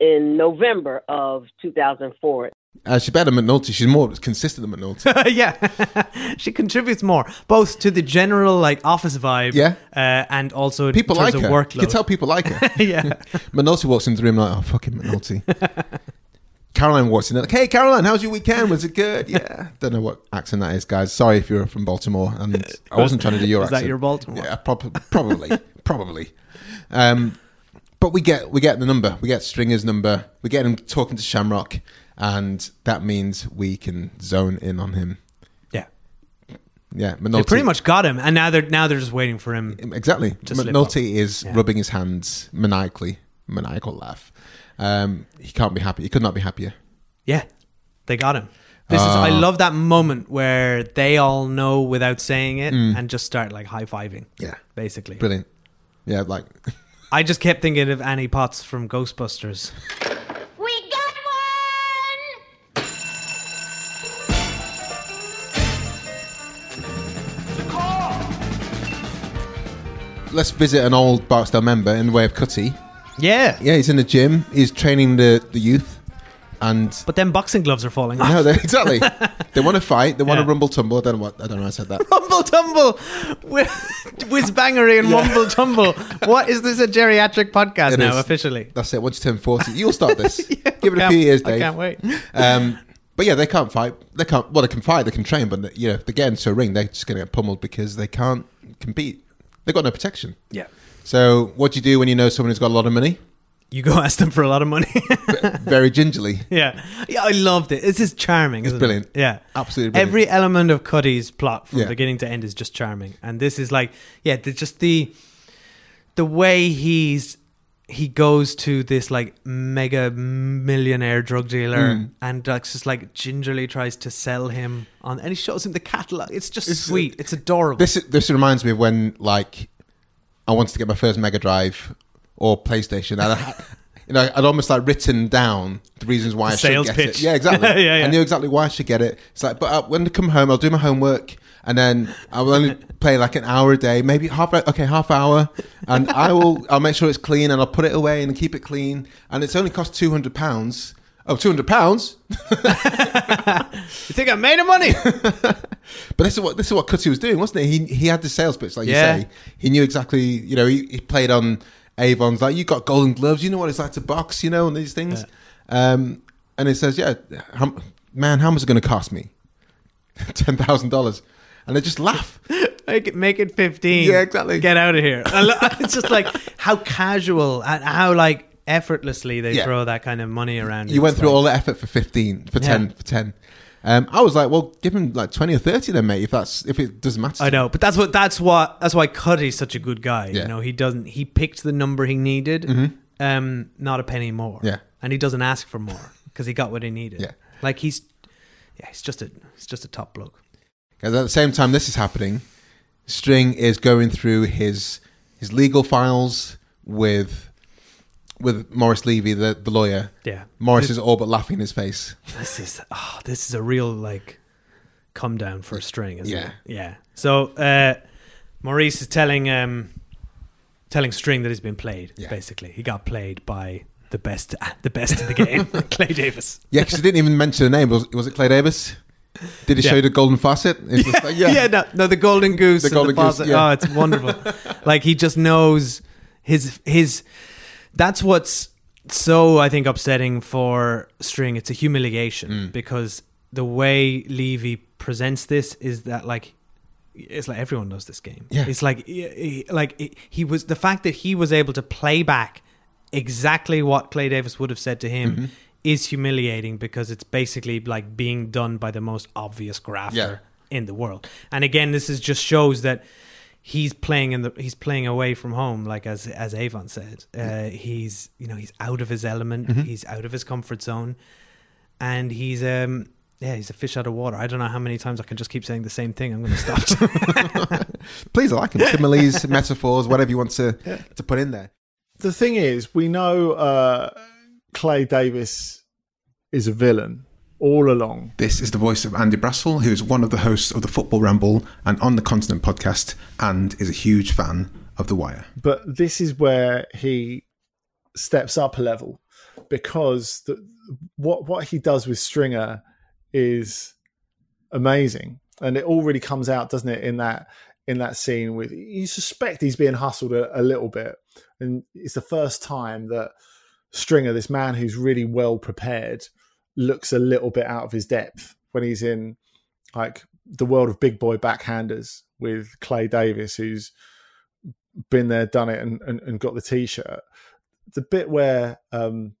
in November of 2004. Uh, she's better than McNulty. She's more consistent than McNulty. [LAUGHS] yeah, [LAUGHS] she contributes more both to the general like office vibe, Yeah. uh, and also in People like her. workload. You can tell people like her. [LAUGHS] yeah, McNulty walks into the room like, oh, fucking McNulty. Caroline walks in like, hey, Caroline, how's your weekend? Was it good? Yeah. Don't know what accent that is, guys. Sorry if you're from Baltimore. And I wasn't trying to do your accent. Is that your Baltimore? Yeah, prob- probably. probably. Um, but we get we get the number. We get Stringer's number. We get him talking to Shamrock. And that means we can zone in on him. Yeah. Yeah. they pretty much got him, and now they're now they're just waiting for him. Exactly. to slip McNulty up. is Yeah. rubbing his hands maniacally, maniacal laugh. Um, he can't be happy. He could not be happier. Yeah, they got him. This is I Ah. love that moment where they all know without saying it Mm. and just start like high fiving. Yeah. basically. Brilliant. Yeah, like [LAUGHS] I just kept thinking of Annie Potts from Ghostbusters. [LAUGHS] let's visit an old Barksdale member in the way of Cutty. Yeah, Yeah, he's in the gym. He's training the, the youth, and but then boxing gloves are falling off. no, [LAUGHS] they, exactly. they want to fight. They want to Yeah. rumble tumble. I don't know what. I don't know. How I said that. [LAUGHS] Rumble Tumble, [LAUGHS] whiz bangery and. Rumble Tumble. What is this a geriatric podcast It now is. officially? That's it. Once you turn forty, you'll start this. Give it a few years, I Dave. can't wait. Um, but yeah, they can't fight. They can't. Well, they can fight. They can train, but you know, if they get into a ring, they're just going to get pummeled because they can't compete. They've got no protection. Yeah. So, what do you do when you know someone who's got a lot of money? You go [LAUGHS] ask them for a lot of money. Very gingerly. [LAUGHS] yeah, yeah, I loved it. This is charming. It's brilliant. It? Yeah, Absolutely brilliant. Every element of Cutty's plot from Yeah. beginning to end is just charming, and this is like, yeah, just the the way he's he goes to this like mega millionaire drug dealer Mm. and uh, just like gingerly tries to sell him on, and he shows him the catalog. It's just It's- sweet. It's adorable. This this reminds me of when like I wanted to get my first Mega Drive or PlayStation, and I [LAUGHS] you know I'd almost like written down the reasons why The I should get pitch. it. Yeah, exactly. [LAUGHS] Yeah, yeah. I knew exactly why I should get it. It's like, but uh, when I come home, I'll do my homework. And then I will only play like an hour a day, maybe half. Okay, half hour, and I will. I'll make sure it's clean, and I'll put it away and keep it clean. And it's only cost two hundred pounds. Oh, 200 pounds. [LAUGHS] you think I made him money? [LAUGHS] But this is what this is what Cutty was doing, wasn't it? He he had the sales pitch, like Yeah. you say. He knew exactly. You know, he, he played on Avon's like you got golden gloves. You know what it's like to box. You know, and these things. Um, and it says, yeah, how, man, how much is it going to cost me? [LAUGHS] Ten thousand dollars. And they just laugh. [LAUGHS] Make it, make it 15. Yeah, exactly. Get out of here. [LAUGHS] [LAUGHS] It's just like how casual and how like effortlessly they Yeah. throw that kind of money around. You went through like- all the effort for fifteen, for ten, for ten. Um, I was like, well, give him like twenty or thirty, then, mate. If that's if it doesn't matter. I know, but that's what that's what that's why Cutty's such a good guy. Yeah. You know, he doesn't he picked the number he needed, Mhm. um, not a penny more. Yeah. and he doesn't ask for more because he got what he needed. Yeah. like he's yeah, he's just a he's just a top bloke. Because at the same time this is happening, String is going through his his legal files with with Maurice Levy, the, the lawyer. Yeah. Maurice This- is all but laughing in his face. This is oh, this is a real like come down for a string, isn't Yeah. it? Yeah. So uh Maurice is telling um telling String that he's been played. Yeah. Basically, he got played by the best the best in the game, [LAUGHS] Clay Davis. Yeah, because he didn't even mention the name. Was, was it Clay Davis? Did he Yeah. show you the golden faucet? It's just [LAUGHS] like, yeah. no, no, the golden goose. The golden goose, faucet. yeah. Oh, it's wonderful. [LAUGHS] like he just knows his his. That's what's so I think upsetting for String. It's a humiliation Mm. because the way Levy presents this is that like it's like everyone knows this game. Yeah. it's like like he- was the fact that he was able to play back exactly what Clay Davis would have said to him. Mhm. Is humiliating because it's basically like being done by the most obvious grafter Yeah. in the world. And again, this is just shows that he's playing in the he's playing away from home, like as as Avon said. Uh, he's you know he's out of his element. Mhm. He's out of his comfort zone, and he's um yeah he's a fish out of water. I don't know how many times I can just keep saying the same thing. I'm going to stop. [LAUGHS] Please, I like him. Similes, metaphors, whatever you want to to put in there. The thing is, we know uh, Clay Davis is a villain all along. This is the voice of Andy Brassell, who is one of the hosts of the Football Ramble and on the Continent podcast, and is a huge fan of The Wire. but this is where he steps up a level because the, what what he does with Stringer is amazing, and it all really comes out, doesn't it, in that in that scene with you suspect he's being hustled a, a little bit, and it's the first time that Stringer, this man who's really well prepared, looks a little bit out of his depth when he's in like the world of big boy backhanders with Clay Davis, who's been there, done it, and, and, and got the t-shirt. The bit where um,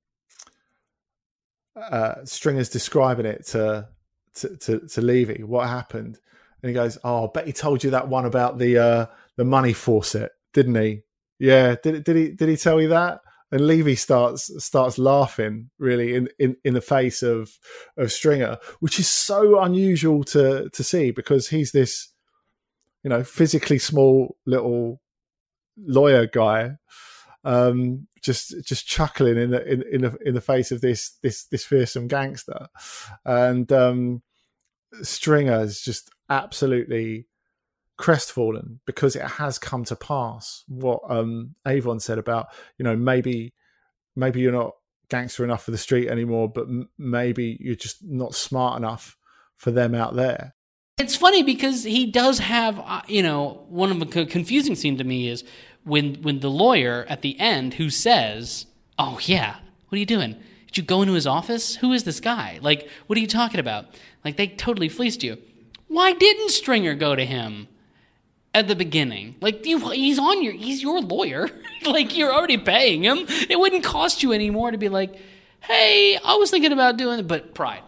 uh, Stringer's describing it to, to to to Levy, what happened, and he goes, "Oh, I bet he told you that one about the uh, the money faucet, didn't he? Yeah, did did he did he tell you that?" And Levy starts starts laughing really in, in, in the face of of Stringer, which is so unusual to to see because he's this, you know, physically small little lawyer guy, um, just just chuckling in the in, in the in the face of this this this fearsome gangster, and um, Stringer is just absolutely crestfallen because it has come to pass what um, Avon said about you know maybe maybe you're not gangster enough for the street anymore, but m- maybe you're just not smart enough for them out there. It's funny because he does have, uh, you know, one of the co- confusing scene to me is when when the lawyer at the end who says, "Oh yeah, what are you doing? Did you go into his office? Who is this guy? Like, what are you talking about? Like, they totally fleeced you. Why didn't Stringer go to him at the beginning? Like, you, he's on your, he's your lawyer. [LAUGHS] like, you're already paying him. It wouldn't cost you any more to be like, hey, I was thinking about doing it, but pride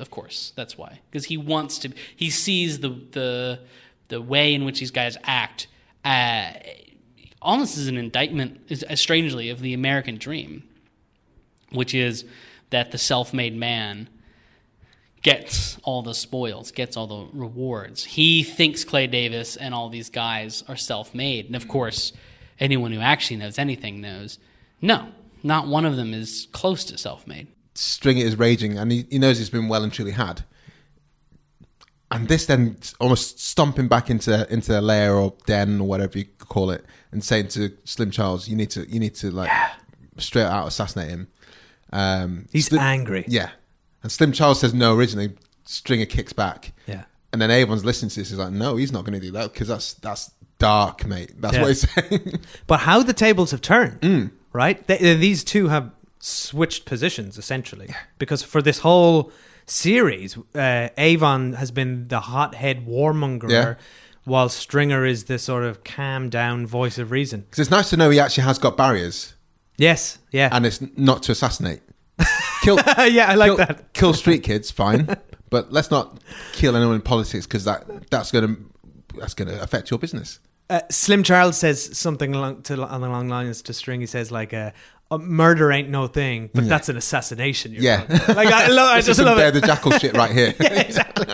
of course that's why because he wants to he sees the the the way in which these guys act uh, almost as an indictment is- strangely of the american dream which is that the self-made man gets all the spoils gets all the rewards he thinks clay davis and all these guys are self-made and of course anyone who actually knows anything knows no not one of them is close to self-made Stringer is raging, and he, he knows he's been well and truly had. And this then almost stomping back into into their lair or den or whatever you call it, and saying to Slim Charles, "You need to, you need to like straight out assassinate him." Um, He's angry. Yeah, and Slim Charles says no. Originally, Stringer kicks back. Yeah. and then Avon's listening to this. He's like, "No, he's not going to do that because that's that's dark, mate. That's Yeah. what he's [LAUGHS] saying." But how the tables have turned, Mm. right? They, these two have switched positions essentially because for this whole series, uh, Avon has been the hothead warmonger, Yeah. while Stringer is the sort of calm down voice of reason. Because it's nice to know he actually has got barriers. Yes, yeah, and it's not to assassinate. Kill, [LAUGHS] yeah, I like kill, that. Kill street kids, fine, but let's not kill anyone in politics because that that's going to that's going to affect your business. Uh, Slim Charles says something along, to, on the long lines to String. He says like, uh, uh, "Murder ain't no thing, but Yeah. that's an assassination." you're Yeah, talking like I, [LAUGHS] love, I just love Bear it. the Jackal shit right here. [LAUGHS] yeah, exactly.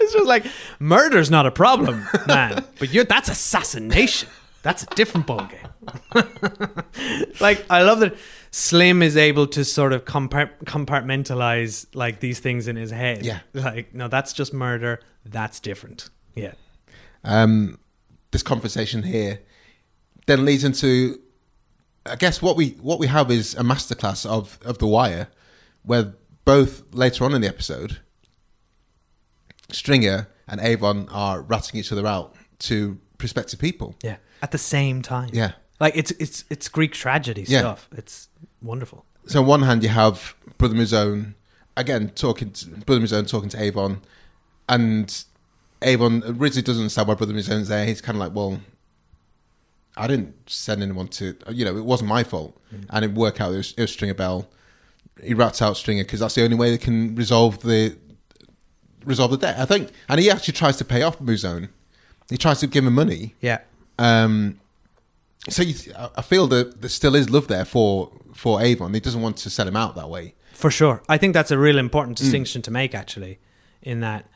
It's just like murder's not a problem, man, but you're that's assassination. That's a different ballgame. [LAUGHS] like I love that Slim is able to sort of compartmentalize like these things in his head. Yeah. like no, that's just murder. That's different. Yeah. um, this conversation here then leads into, I guess what we what we have is a masterclass of of the Wire, where both later on in the episode, Stringer and Avon are ratting each other out to prospective people. Yeah. At the same time. Yeah. Like it's it's it's Greek tragedy Yeah. stuff. It's wonderful. So on one hand, you have Brother Mouzone again talking to Brother Mouzone talking to Avon, and Avon originally doesn't understand why Brother Mouzone's there. He's kind of like, well, I didn't send anyone to, you know, it wasn't my fault, and it worked out. It was, it was Stringer Bell. He rats out Stringer because that's the only way they can resolve the resolve the debt. I think, and he actually tries to pay off Mouzone. He tries to give him money. Yeah. Um, so you, I I feel that there still is love there for for Avon. He doesn't want to sell him out that way. For sure. I think that's a real important Mm. distinction to make actually in that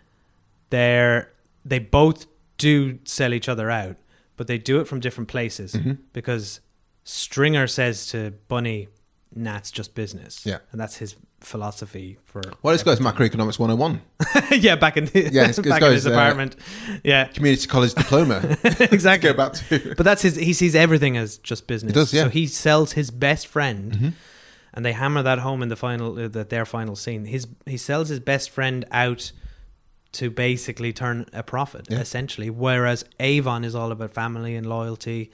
they're they both do sell each other out, but they do it from different places Mhm. because Stringer says to Bunny, "Nah, it's just business." Yeah. And that's his philosophy for Well, this goes macroeconomics 101. [LAUGHS] yeah, back in the, Yeah, it's- [LAUGHS] it back in goes, his uh, apartment. yeah, community college [LAUGHS] diploma. exactly. Go back to. But that's his. He sees everything as just business. Does, yeah. So he sells his best friend Mhm. and they hammer that home in the final, uh, that their final scene. His he sells his best friend out to basically turn a profit, Yeah. essentially. Whereas Avon is all about family and loyalty,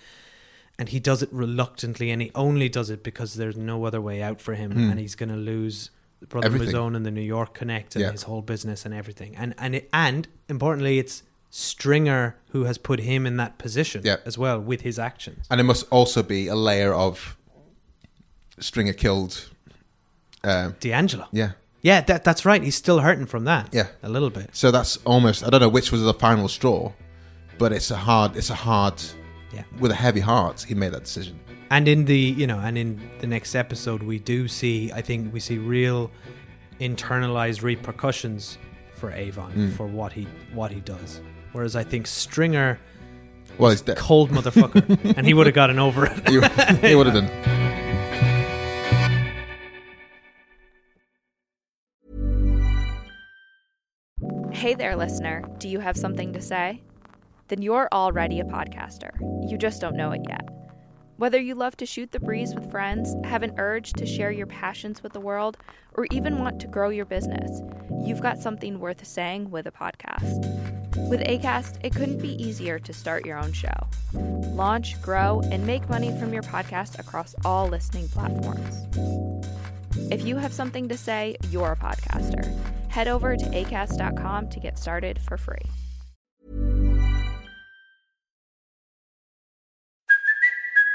and he does it reluctantly, and he only does it because there's no other way out for him, Hmm. and he's going to lose Brother Everything. own and the New York Connect and Yeah. his whole business and everything. And and it, and importantly, it's Stringer who has put him in that position Yeah. as well with his actions. And it must also be a layer of Stringer killed uh, D'Angelo. Yeah. Yeah, that that's right. He's still hurting from that. Yeah. a little bit. So that's almost I don't know which was the final straw, but it's a hard it's a hard Yeah. with a heavy heart he made that decision. And in the you know, and in the next episode, we do see. I think we see real internalized repercussions for Avon Mm. for what he what he does. Whereas I think Stringer, Well, he's dead. cold motherfucker, [LAUGHS] and he would have gotten over it. He, he would have done. Hey there, listener. Do you have something to say? Then you're already a podcaster. You just don't know it yet. Whether you love to shoot the breeze with friends, have an urge to share your passions with the world, or even want to grow your business, you've got something worth saying with a podcast. With ACAST, it couldn't be easier to start your own show. Launch, grow, and make money from your podcast across all listening platforms. If you have something to say, you're a podcaster. Head over to acast.com to get started for free.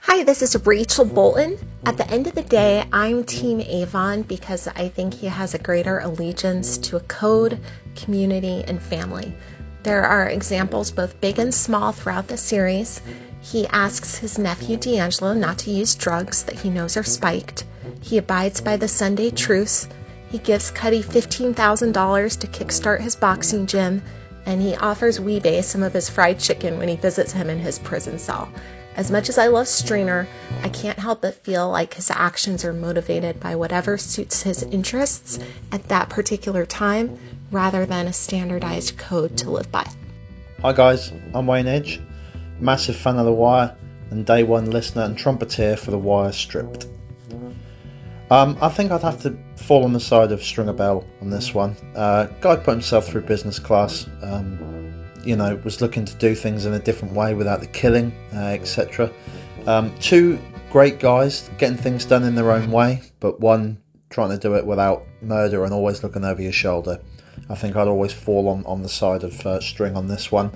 Hi, this is Rachel Bolton. At the end of the day, I'm Team Avon because I think he has a greater allegiance to a code, community, and family. There are examples, both big and small, throughout the series. He asks his nephew D'Angelo not to use drugs that he knows are spiked. He abides by the Sunday truce. He gives Cutty $15,000 to kickstart his boxing gym, and he offers Wee-Bey some of his fried chicken when he visits him in his prison cell. As much as I love Stringer, I can't help but feel like his actions are motivated by whatever suits his interests at that particular time rather than a standardized code to live by. Hi guys, I'm Wayne Edge, massive fan of The Wire and day one listener and trumpeter for The Wire Stripped. Um, I think I'd have to fall on the side of Stringer Bell on this one. Uh, guy put himself through business class, um, you know, was looking to do things in a different way without the killing, uh, etc. Um, two great guys getting things done in their own way, but one trying to do it without murder and always looking over your shoulder. I think I'd always fall on, on the side of uh, String on this one.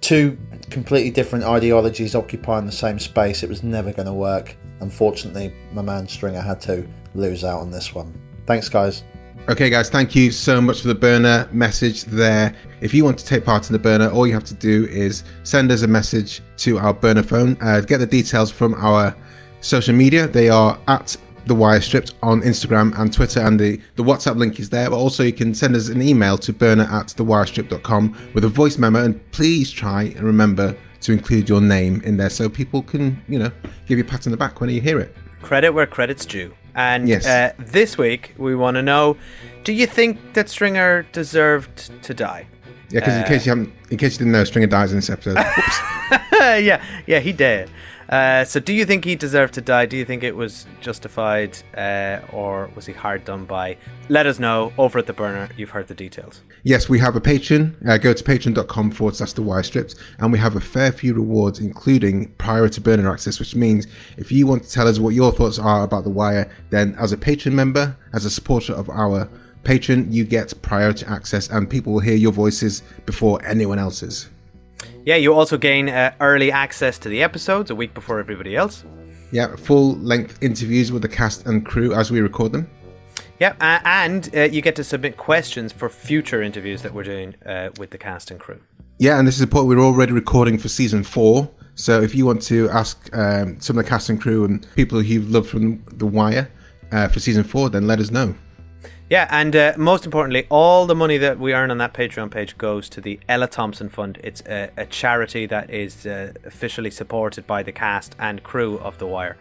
Two completely different ideologies occupying the same space. It was never going to work. Unfortunately, my man Stringer had to lose out on this one. Thanks, guys. Okay, guys, thank you so much for the burner message there. If you want to take part in the burner, all you have to do is send us a message to our burner phone. Uh, get the details from our social media. They are at the Wire Stripped on Instagram and Twitter, and the, the WhatsApp link is there. But also, you can send us an email to burner at thewirestripped.com with a voice memo. And please try and remember to include your name in there so people can, you know, give you a pat on the back when you hear it. Credit where credit's due. And Yes. uh, this week, we want to know do you think that Stringer deserved to die? Yeah, because in Uh, case you haven't, in case you didn't know, Stringer dies in this episode. [LAUGHS] [LAUGHS] yeah, yeah, he did. Uh, so, do you think he deserved to die? Do you think it was justified, uh, or was he hard done by? Let us know over at the burner. You've heard the details. Yes, we have a Patreon. Uh, go to patreon.com forward slash the wire stripped, and we have a fair few rewards, including prior to burner access, which means if you want to tell us what your thoughts are about the wire, then as a patron member, as a supporter of our patron, you get priority access, and people will hear your voices before anyone else's. Yeah, you also gain uh, early access to the episodes a week before everybody else. Yeah, full length interviews with the cast and crew as we record them. Yeah, uh, and uh, you get to submit questions for future interviews that we're doing uh, with the cast and crew. Yeah, and this is a point We're already recording for season four. So if you want to ask um, some of the cast and crew and people you've loved from The Wire uh, for season four, then let us know. Yeah, and uh, most importantly, all the money that we earn on that Patreon page goes to the Ella Thompson Fund. It's a, a charity that is uh, officially supported by the cast and crew of The Wire.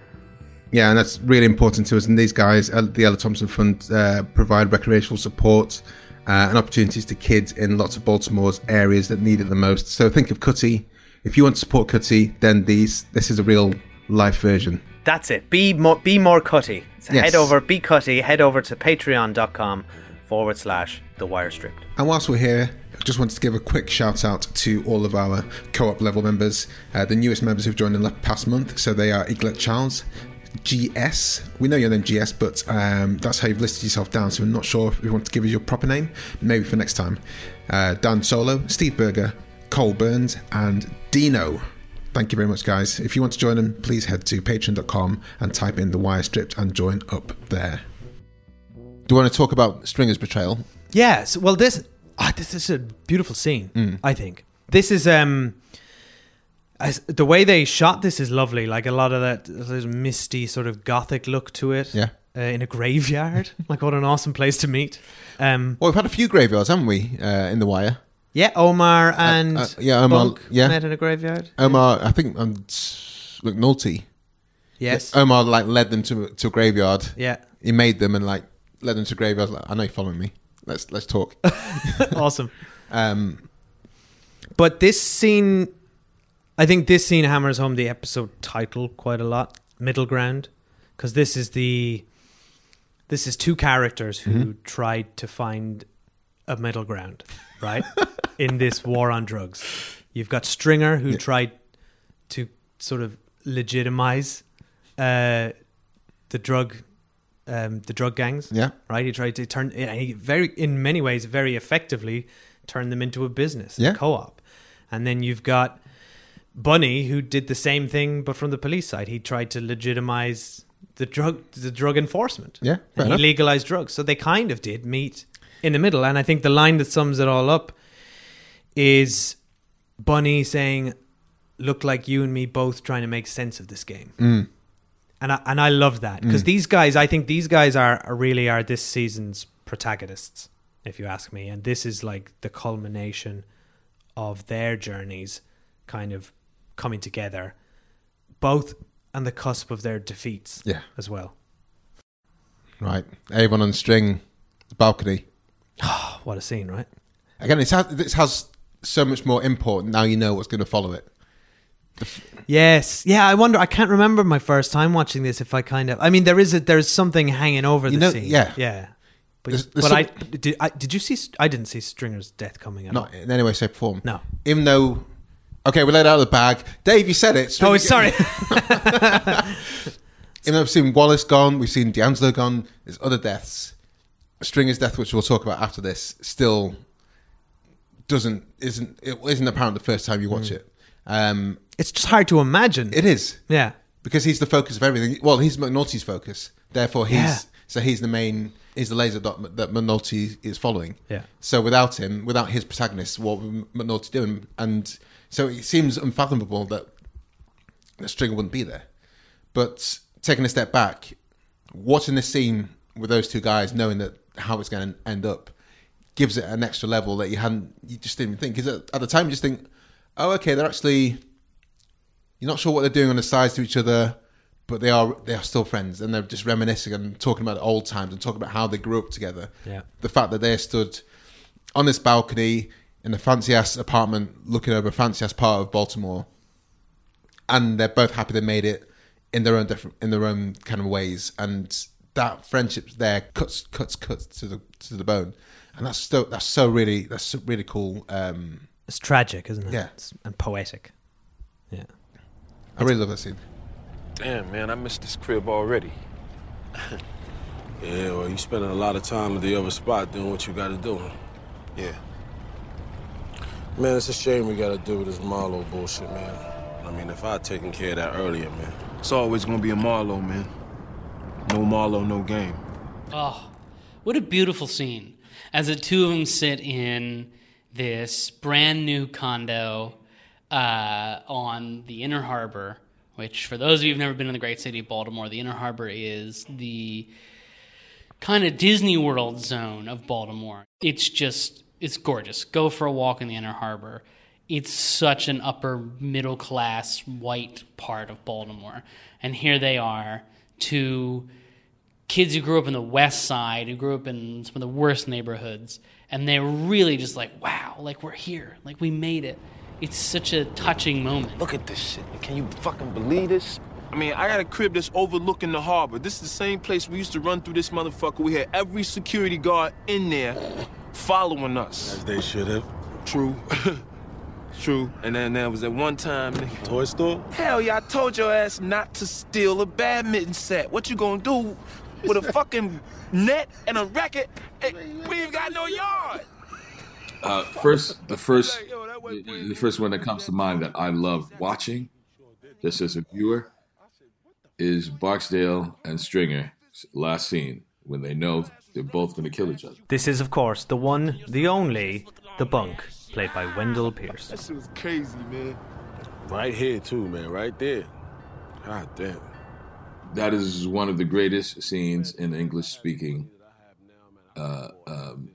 Yeah, and that's really important to us. And these guys, uh, the Ella Thompson Fund, uh, provide recreational support uh, and opportunities to kids in lots of Baltimore's areas that need it the most. So think of Cutty. If you want to support Cutty, then these this is a real life version. That's it. Be more, be more cutty. So Yes. head over, be cutty, head over to patreon.com forward slash the wire stripped. And whilst we're here, I just wanted to give a quick shout out to all of our co op level members, uh, the newest members who've joined in the past month. So they are Iglet Charles, GS. We know your name GS, but um, that's how you've listed yourself down. So I'm not sure if you want to give us your proper name. Maybe for next time. Uh, Dan Solo, Steve Berger, Cole Burns, and Dino. Thank you very much, guys. If you want to join them, please head to patreon.com and type in the wire stripped and join up there. Do you want to talk about Stringer's betrayal? Yes. Well, this ah, this is a beautiful scene. Mm. I think this is um, as the way they shot this is lovely. Like a lot of that misty sort of gothic look to it. Yeah. Uh, in a graveyard, [LAUGHS] like what an awesome place to meet. Um, well, we've had a few graveyards, haven't we, uh, in the wire? Yeah, Omar and uh, yeah, Omar. Bunk yeah, met in a graveyard. Omar, I think um, McNulty. Yes. Omar like led them to to a graveyard. Yeah. he made them and like led them to graveyards. Like, I know you're following me. Let's let's talk. [LAUGHS] awesome. [LAUGHS] Um, But this scene, I think this scene hammers home the episode title quite a lot, Middle Ground, because this is the this is two characters who Mhm. tried to find a middle ground, right? [LAUGHS] In this war on drugs. You've got Stringer who tried to sort of legitimize uh, the drug um, the drug gangs. Yeah. Right? He tried to turn he very in many ways very effectively turn them into a business, Yeah. a co-op. And then you've got Bunny who did the same thing but from the police side. He tried to legitimize the drug the drug enforcement. Yeah, And he legalized drugs. So they kind of did meet in the middle. And I think the line that sums it all up is Bunny saying, Look like you and me both trying to make sense of this game. Mm. And I and I love that. Because Mm. these guys, I think these guys are, are really are this season's protagonists, if you ask me. And this is like the culmination of their journeys kind of coming together, both on the cusp of their defeats Yeah. as well. right, Avon on string, balcony. [SIGHS] what a scene, right? Again, it's this has so much more import now. You know what's going to follow it. Yes, yeah. I wonder. I can't remember my first time watching this. If I kind of, I mean, there is a there's something hanging over You the know- scene. yeah. yeah. But, There's- there's but I did. I, did you see? I didn't see Stringer's death coming all. Not in any way, shape, or form. No. Even though, okay, we let it out of the bag. Dave, you said it. Oh, sorry. [LAUGHS] Even though we've seen Wallace gone, we've seen D'Angelo gone. There's other deaths. Stringer's death, which we'll talk about after this, still doesn't isn't it isn't apparent the first time you watch Mm. it. Um, it's just hard to imagine. It is. Yeah. Because he's the focus of everything. Well, he's McNulty's focus. Therefore, he's Yeah. so he's the main. He's the laser dot that McNulty is following. Yeah. So without him, without his protagonist, what would McNulty doing? And so it seems unfathomable that that Stringer wouldn't be there. But taking a step back, watching this scene with those two guys, knowing that how it's going to end up, gives it an extra level that you hadn't, you just didn't think. Because at, at the time, you just think, oh, okay, they're actually, you're not sure what they're doing on the sides to each other, but they are they are still friends, and they're just reminiscing and talking about old times and talking about how they grew up together. Yeah. The fact that they stood on this balcony in a fancy ass apartment, looking over a fancy ass part of Baltimore, and they're both happy they made it in their own different in their own kind of ways, and that friendship's there cuts cuts cuts to the to the bone, and that's so that's so really that's so really cool. Um, It's tragic, isn't it? Yeah. It's- and poetic. Yeah. I really love that scene. Damn, man, I missed this crib already. yeah, well, you spending a lot of time at the other spot doing what you gotta do. Yeah. Man, it's a shame we gotta deal with this Marlowe bullshit, man. I mean, if I'd taken care of that earlier, man. It's always gonna be a Marlowe, man. No Marlowe, no game. Oh, what a beautiful scene. As the two of them sit in this brand new condo uh, on the Inner Harbor, which, for those of you who've never been in the great city of Baltimore, the Inner Harbor is the kind of Disney World zone of Baltimore. It's just, it's gorgeous. Go for a walk in the Inner Harbor. It's such an upper middle class white part of Baltimore. And here they are, two kids who grew up in the west side, who grew up in some of the worst neighborhoods, and they're really just like, wow, like we're here, like we made it. It's such a touching moment. Look at this shit. Can you fucking believe this? I mean, I got a crib that's overlooking the harbor. This is the same place we used to run through this motherfucker. We had every security guard in there following us. As they should have. True. [LAUGHS] True. And then there was at one time. nigga- Toy store? Hell yeah, I told your ass not to steal a badminton set. What you gonna do with a [LAUGHS] fucking net and a racket? Hey, we ain't got no yard. Uh, first, [LAUGHS] the first, the first one that comes to mind that I love watching, just as a viewer, is Barksdale and Stringer last scene when they know they're both going to kill each other. This is, of course, the one, the only, the bunk, played by Wendell Pierce. That shit was crazy, man. Right here, too, man. Right there. God damn. That is one of the greatest scenes in English-speaking uh, um,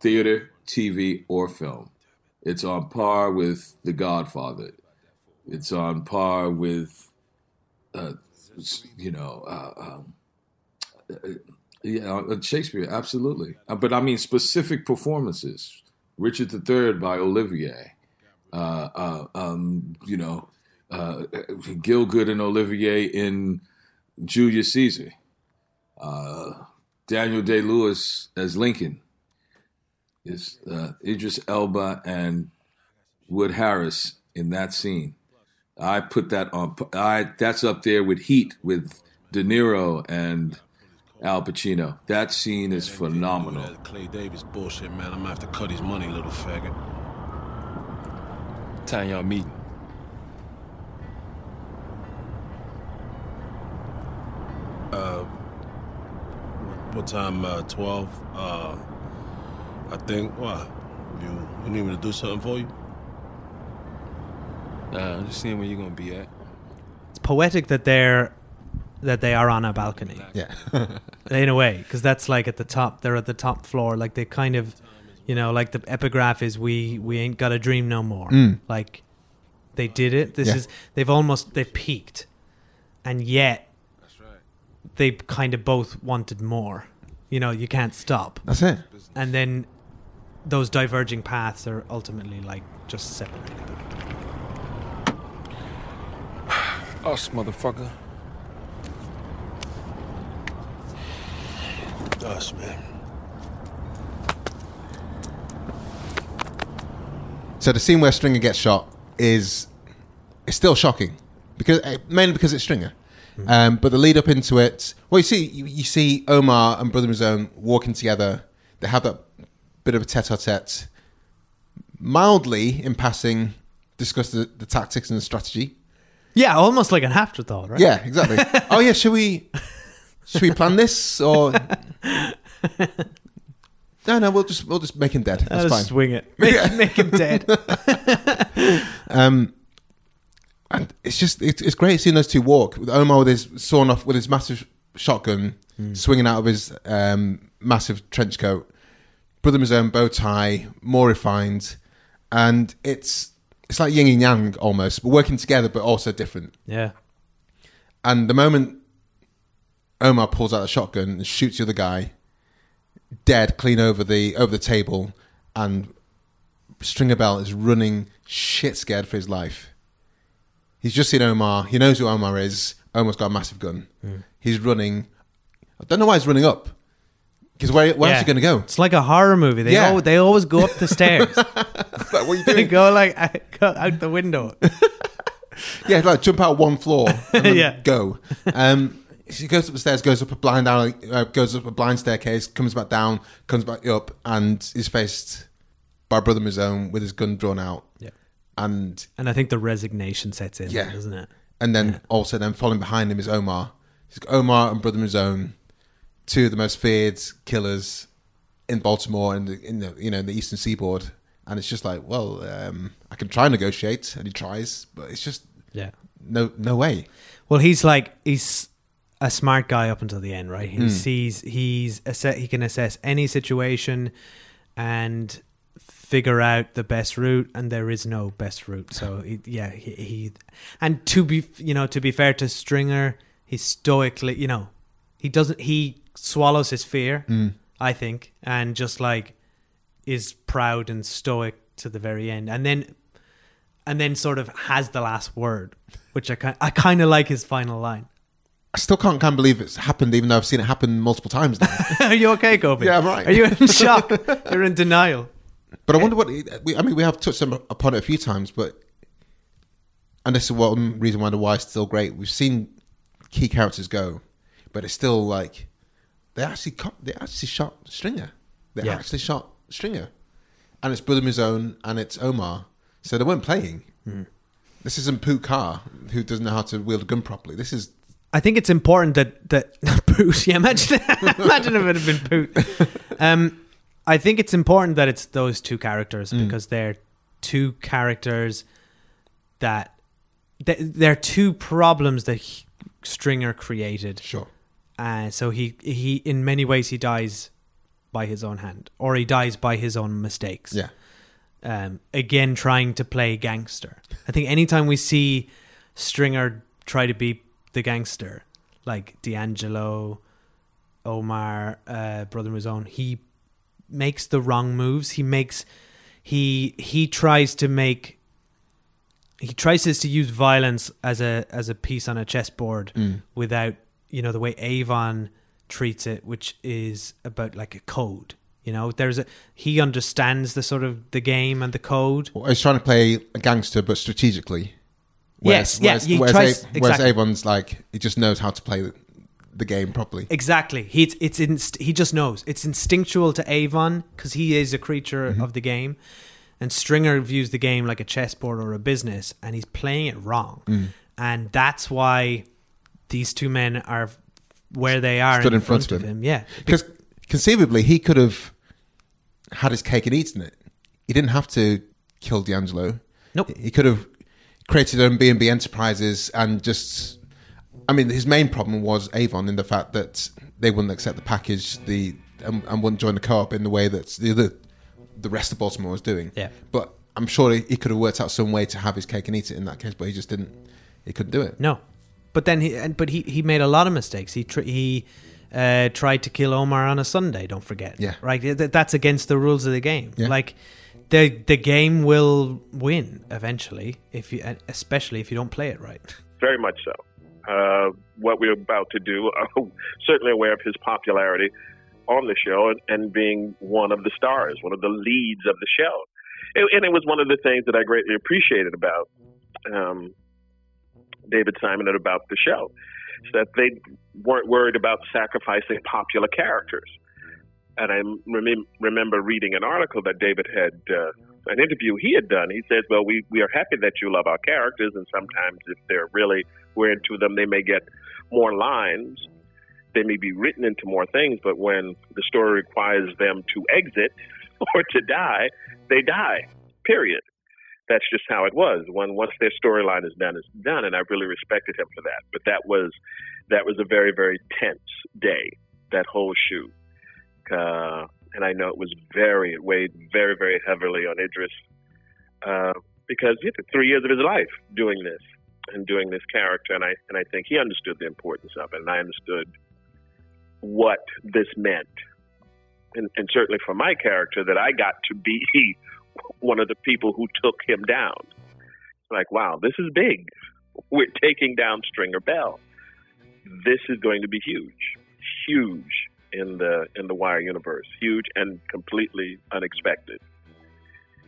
theater, TV, or film. It's on par with The Godfather. It's on par with, uh, you know, uh, um, uh, yeah, uh, Shakespeare, absolutely. Uh, but I mean, specific performances. Richard III by Olivier. Uh, uh, um, you know, uh, Gielgud and Olivier in Julius Caesar. Uh, Daniel Day Lewis as Lincoln. Is uh, Idris Elba and Wood Harris in that scene. I put that on. I that's up there with Heat with De Niro and Al Pacino. That scene is phenomenal. That Clay Davis bullshit, man. I'm gonna have to cut his money, little faggot. Time y'all meeting. Uh, what time? Uh, Twelve. Uh, I think. What? You you need me to do something for you? Nah, I'm just seeing where you're gonna be at. It's poetic that they're that they are on a balcony. Yeah. [LAUGHS] in a way, because that's like at the top. They're at the top floor. Like they kind of, you know, like the epigraph is "We we ain't got a dream no more." Mm. Like they did it. This Yeah. is they've almost they've peaked, and yet they kind of both wanted more. You know, you can't stop. That's it. And then those diverging paths are ultimately like just separated. Us, motherfucker. Us, man. So the scene where Stringer gets shot is it's still shocking because eh, mainly because it's Stringer. Um, but the lead up into it, well, you see, you, you see Omar and Brother Mouzone walking together. They have that bit of a tete-a-tete, mildly in passing, discuss the, the tactics and the strategy. Yeah, almost like an afterthought, right? Yeah, exactly. [LAUGHS] oh yeah, should we should we plan this or [LAUGHS] no? No, we'll just we'll just make him dead. That's Uh, fine. swing it. Make- [LAUGHS] make him dead. [LAUGHS] um, and it's just it's, it's great seeing those two walk with Omar with his sawn off with his massive shotgun, Mm. swinging out of his um, massive trench coat. Brother Mouzone bow tie, more refined, and it's it's like yin and yang almost, but working together, but also different. Yeah. And the moment Omar pulls out a shotgun and shoots the other guy, dead, clean over the over the table, and Stringer Bell is running shit scared for his life. He's just seen Omar. He knows who Omar is. Omar's got a massive gun. Mm. He's running. I don't know why he's running up. Because where, where else are you going to go? It's like a horror movie. They Yeah. al- they always go up the [LAUGHS] stairs. what are you they doing? go like [LAUGHS] out- the window. [LAUGHS] yeah, like jump out one floor and Yeah. go. Um, he goes up the stairs, goes up a blind alley, uh, goes up a blind staircase, comes back down, comes back up, and is faced by Brother Mouzone with his gun drawn out. Yeah. And And I think the resignation sets in, Yeah. doesn't it? and then also then following behind him is Omar. He's got Omar and Brother Mouzone, two of the most feared killers in Baltimore and the, in the you know in the Eastern Seaboard, and it's just like, well, um, I can try and negotiate, and he tries, but it's just Yeah. no no way. Well, he's like he's a smart guy up until the end, right? He Hmm. sees he's asse- he can assess any situation and figure out the best route, and there is no best route. So [LAUGHS] he, yeah, he, he and to be you know to be fair to Stringer, he's stoically you know he doesn't he swallows his fear, Mm. I think, and just like is proud and stoic to the very end, and then and then sort of has the last word, which I kind I kind of like his final line. I still can't can't believe it's happened, even though I've seen it happen multiple times now. [LAUGHS] Are you okay, Kobi? Yeah, I'm right. Are you in [LAUGHS] shock? You're in denial. But I wonder what. We, I mean, we have touched upon it a few times, but and this is one reason why the why is still great. We've seen key characters go, but it's still like they actually they actually shot Stringer. They Yeah. actually shot Stringer, and it's Brother Mouzone and it's Omar. So they weren't playing. Hmm. This isn't Carr who doesn't know how to wield a gun properly. This is I think it's important that that [LAUGHS] Poot. Yeah, imagine [LAUGHS] imagine if it had been Poot. Um, I think it's important that it's those two characters Mm. because they're two characters that they- they're two problems that he- Stringer created. Sure. Uh, so he he in many ways he dies by his own hand, or he dies by his own mistakes. Yeah. Um, again, trying to play gangster. I think anytime we see Stringer try to be the gangster, like D'Angelo, Omar, uh, Brother Mouzone, he makes the wrong moves. He makes he he tries to make he tries to use violence as a as a piece on a chessboard Mm. without you know the way Avon treats it, which is about like a code. You know, there's a he understands the sort of the game and the code. Well, he's trying to play a gangster, but strategically. Yes, yeah, whereas, he whereas, tries- A- whereas exactly. Avon's like he just knows how to play the, game properly. Exactly. He it's, inst- he just knows. It's instinctual to Avon because he is a creature Mhm. of the game, and Stringer views the game like a chessboard or a business, and he's playing it wrong. Mm. And that's why these two men are where they are Stood in front, of him. Yeah, because conceivably he could have had his cake and eaten it. He didn't have to kill D'Angelo. Nope. He could have created their own B and B enterprises and just. I mean, his main problem was Avon in the fact that they wouldn't accept the package, the and, and wouldn't join the co-op in the way that the other, the rest of Baltimore was doing. Yeah. But I'm sure he, he could have worked out some way to have his cake and eat it in that case, but he just didn't. He couldn't do it. No, but then he but he he made a lot of mistakes. He tr- he uh, tried to kill Omar on a Sunday. Don't forget. Yeah. right. That's against the rules of the game. Yeah. Like the the game will win eventually if you, especially if you don't play it right. Very much so. Uh, what we're about to do, [LAUGHS] I'm certainly aware of his popularity on the show and, and being one of the stars, one of the leads of the show. And, and it was one of the things that I greatly appreciated about um, David Simon and about the show, is that they weren't worried about sacrificing popular characters. And I remem- remember reading an article that David had, uh, an interview he had done. He says, Well, we, we are happy that you love our characters, and sometimes if they're really, we're into them, they may get more lines. They may be written into more things, but when the story requires them to exit [LAUGHS] or to die, they die, period. That's just how it was. When once their storyline is done, it's done, and I really respected him for that. But that was that was a very very tense day. That whole shoot, uh, and I know it was very it weighed very very heavily on Idris uh, because he had three years of his life doing this and doing this character, and I and I think he understood the importance of it, and I understood what this meant, and, and certainly for my character that I got to be [LAUGHS] one of the people who took him down. Like, wow, this is big. We're taking down Stringer Bell. This is going to be huge, huge in the in the Wire universe, huge and completely unexpected.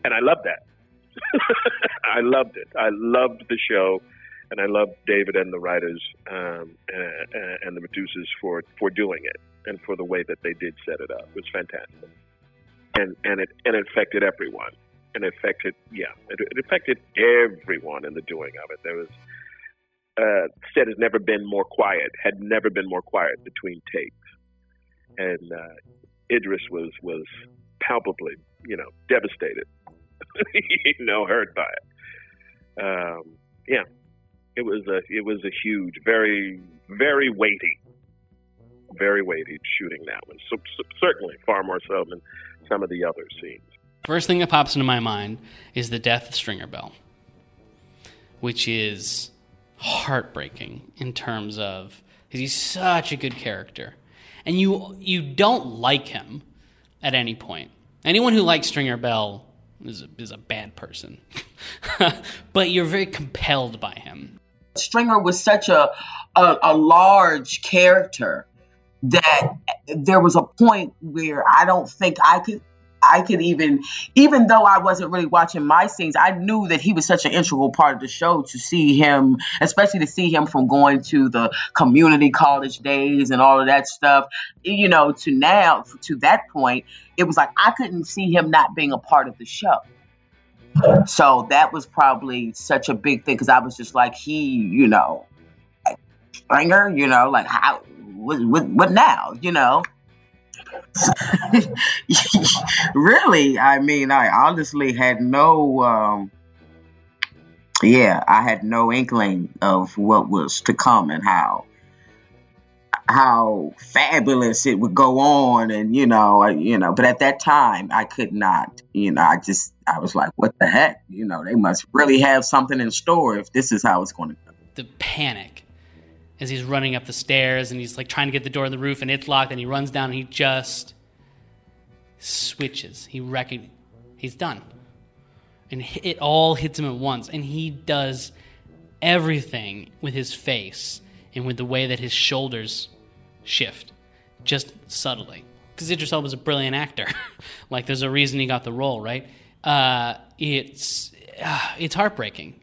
And I loved that. [LAUGHS] I loved it. I loved the show, and I loved David and the writers um, and, and the producers for for doing it and for the way that they did set it up. It was fantastic and and it and it affected everyone, and it affected yeah, it, it affected everyone in the doing of it. There was uh, set has never been more quiet, had never been more quiet between takes, and uh, Idris was was palpably you know devastated [LAUGHS] you know, hurt by it. Um, yeah, it was a it was a huge, very very weighty, very weighty shooting that one. So, so certainly far more so than some of the other scenes. First thing that pops into my mind is the death of Stringer Bell, which is heartbreaking in terms of because he's such a good character, and you you don't like him at any point. Anyone who likes Stringer Bell is a, is a bad person, [LAUGHS] but you're very compelled by him. Stringer was such a, a a large character that there was a point where I don't think I could I could even, even though I wasn't really watching my scenes, I knew that he was such an integral part of the show to see him, especially to see him from going to the community college days and all of that stuff, you know, to now, to that point, it was like I couldn't see him not being a part of the show. So that was probably such a big thing because I was just like, he, you know, like, you know, like how, what, what, what now, you know? [LAUGHS] really, I mean, I honestly had no, um, yeah, I had no inkling of what was to come and how how fabulous it would go on and you know I, you know but at that time i could not you know i just i was like what the heck? You know they must really have something in store if this is how it's going to go. The panic as he's running up the stairs and he's like trying to get the door in the roof and it's locked and he runs down and he just switches. He reckon he's done. And it all hits him at once and he does everything with his face and with the way that his shoulders shift just subtly. Because Idris Elba is a brilliant actor. [LAUGHS] like there's a reason he got the role, right? Uh, it's uh, it's heartbreaking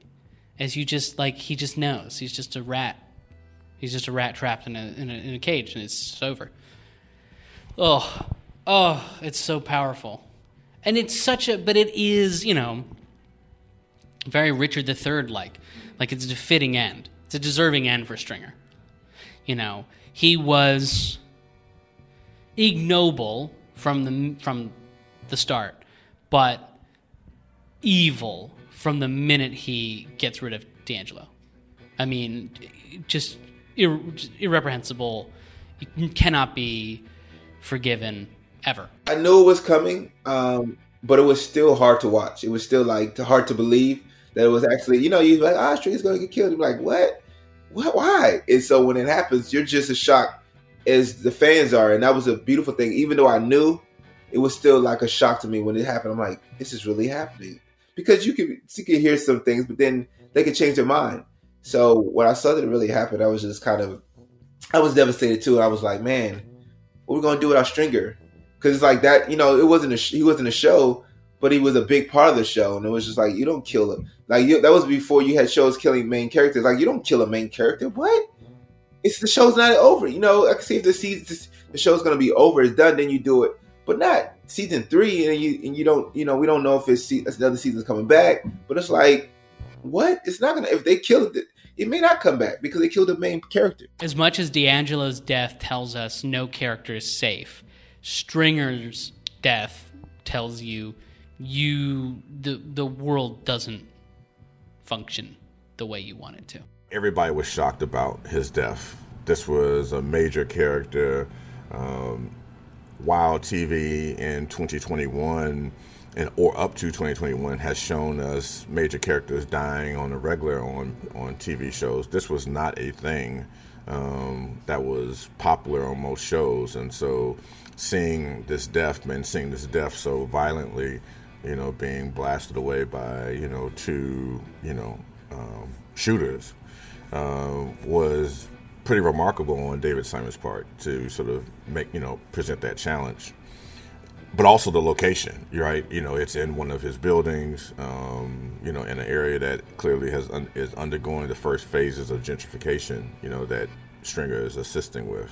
as you just like he just knows he's just a rat He's just a rat trapped in a, in a, in a cage and it's over. Oh, oh, it's so powerful. And it's such a, but it is, you know, very Richard III like. Like it's a fitting end. It's a deserving end for Stringer. You know, he was ignoble from the from the start, but evil from the minute he gets rid of D'Angelo. I mean, just irre- irreprehensible. Cannot be forgiven ever. I knew it was coming, um, but it was still hard to watch. It was still like hard to believe that it was actually, you know, you're like, ah, String's gonna get killed. You're like, what? What? Why? And so when it happens, you're just as shocked as the fans are, and that was a beautiful thing. Even though I knew, it was still like a shock to me when it happened. I'm like, this is really happening because you could you could hear some things, but then they could change their mind. So when I saw that it really happened, I was just kind of, I was devastated too. I was like, man, what are we gonna do with our stringer? Because it's like that, you know, it wasn't a he wasn't a show, but he was a big part of the show, and it was just like you don't kill him. Like you, that was before you had shows killing main characters. Like you don't kill a main character. What? It's the show's not over. You know, I can see if the season, the show's gonna be over, it's done, then you do it. But not season three, and you and you don't, you know, we don't know if it's se- another season's coming back. But it's like, what? It's not gonna. If they killed it, it may not come back because they killed the main character. As much as D'Angelo's death tells us no character is safe, Stringer's death tells you you the the world doesn't function the way you want it to. Everybody was shocked about his death. This was a major character. Um, Wild TV in 2021 and or up to 2021 has shown us major characters dying on a regular on on TV shows. This was not a thing um, that was popular on most shows, and so seeing this death and seeing this death so violently, you know, being blasted away by you know two you know um, shooters uh, was pretty remarkable on David Simon's part to sort of make you know present that challenge but also the location. Right. You know, it's in one of his buildings. Um, you know, in an area that clearly has un- is undergoing the first phases of gentrification. You know that Stringer is assisting with.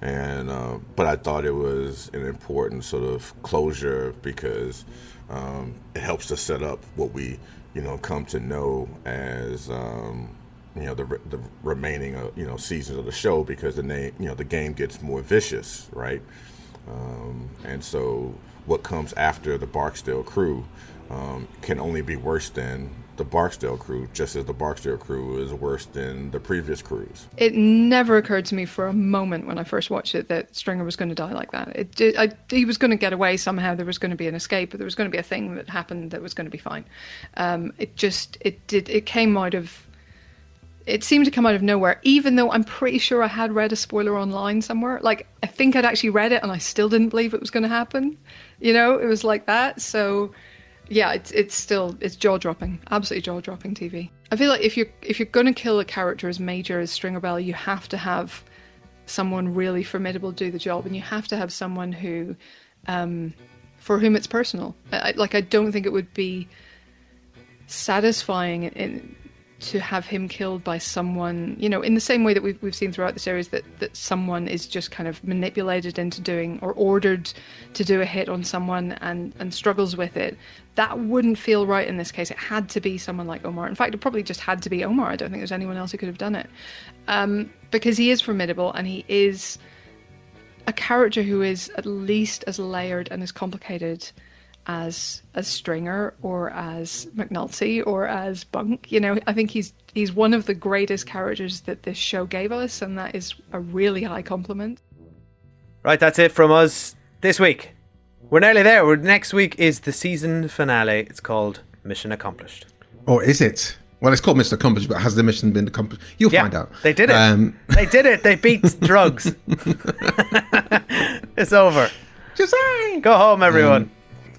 And uh, but I thought it was an important sort of closure because um, it helps to set up what we you know come to know as um, you know the the remaining uh, you know seasons of the show because the name you know the game gets more vicious, right? Um, and so what comes after the Barksdale crew um, can only be worse than the Barksdale crew, just as the Barksdale crew is worse than the previous crews. It never occurred to me for a moment when I first watched it that Stringer was going to die like that. It I, he was going to get away somehow. There was going to be an escape, there was going to be a thing that happened that was going to be fine. Um, it just it did it came out of it seemed to come out of nowhere, even though I'm pretty sure I had read a spoiler online somewhere. Like, I think I'd actually read it and I still didn't believe it was going to happen. You know, it was like that. So, yeah, it's it's still it's jaw dropping, absolutely jaw dropping TV. I feel like if you're if you're going to kill a character as major as Stringer Bell, you have to have someone really formidable do the job, and you have to have someone who, um, for whom it's personal. I, like, I don't think it would be satisfying in, to have him killed by someone, you know, in the same way that we've, we've seen throughout the series that, that someone is just kind of manipulated into doing or ordered to do a hit on someone and, and struggles with it. That wouldn't feel right in this case. It had to be someone like Omar. In fact, it probably just had to be Omar. I don't think there's anyone else who could have done it. Um, because he is formidable and he is a character who is at least as layered and as complicated as as Stringer or as McNulty or as Bunk. You know, I think he's he's one of the greatest characters that this show gave us, and that is a really high compliment. Right, that's it from us this week. We're nearly there. We're, next week is the season finale. It's called Mission Accomplished. Or is it? Well, it's called Mission Accomplished, but has the mission been accomplished? You'll Yeah, find out. They did it. Um, they did it. They beat [LAUGHS] drugs. [LAUGHS] it's over. Just go home, everyone. Um,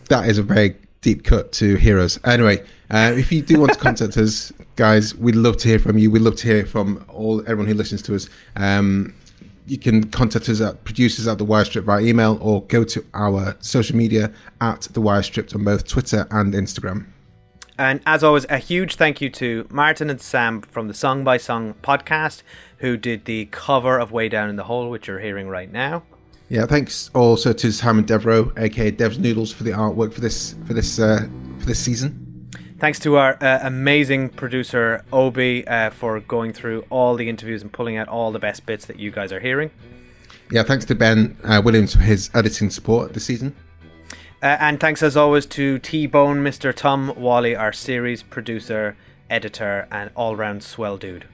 that is a very deep cut to heroes. Anyway, uh, if you do want to [LAUGHS] contact us, guys, we'd love to hear from you. We'd love to hear from all everyone who listens to us. Um, you can contact us at producers at the Wire Stripped via email or go to our social media at the Wire Stripped on both Twitter and Instagram. And as always, a huge thank you to Martin and Sam from the Song by Song podcast, who did the cover of Way Down in the Hole, which you're hearing right now. Yeah, thanks also to Simon Devro, aka Dev's Noodles, for the artwork for this for this uh, for this season. Thanks to our uh, amazing producer Obi uh, for going through all the interviews and pulling out all the best bits that you guys are hearing. Yeah, thanks to Ben uh, Williams for his editing support this season. Uh, and thanks as always to T Bone, Mr. Tom Wally, our series producer, editor, and all round swell dude.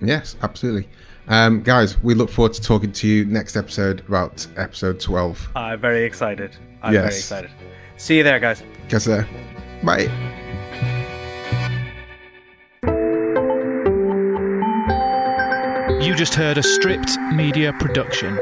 Yes, absolutely. Um, guys, we look forward to talking to you next episode about episode 12. I'm very excited. I'm very excited. See you there, guys. Guess there. Bye. You just heard a stripped media production.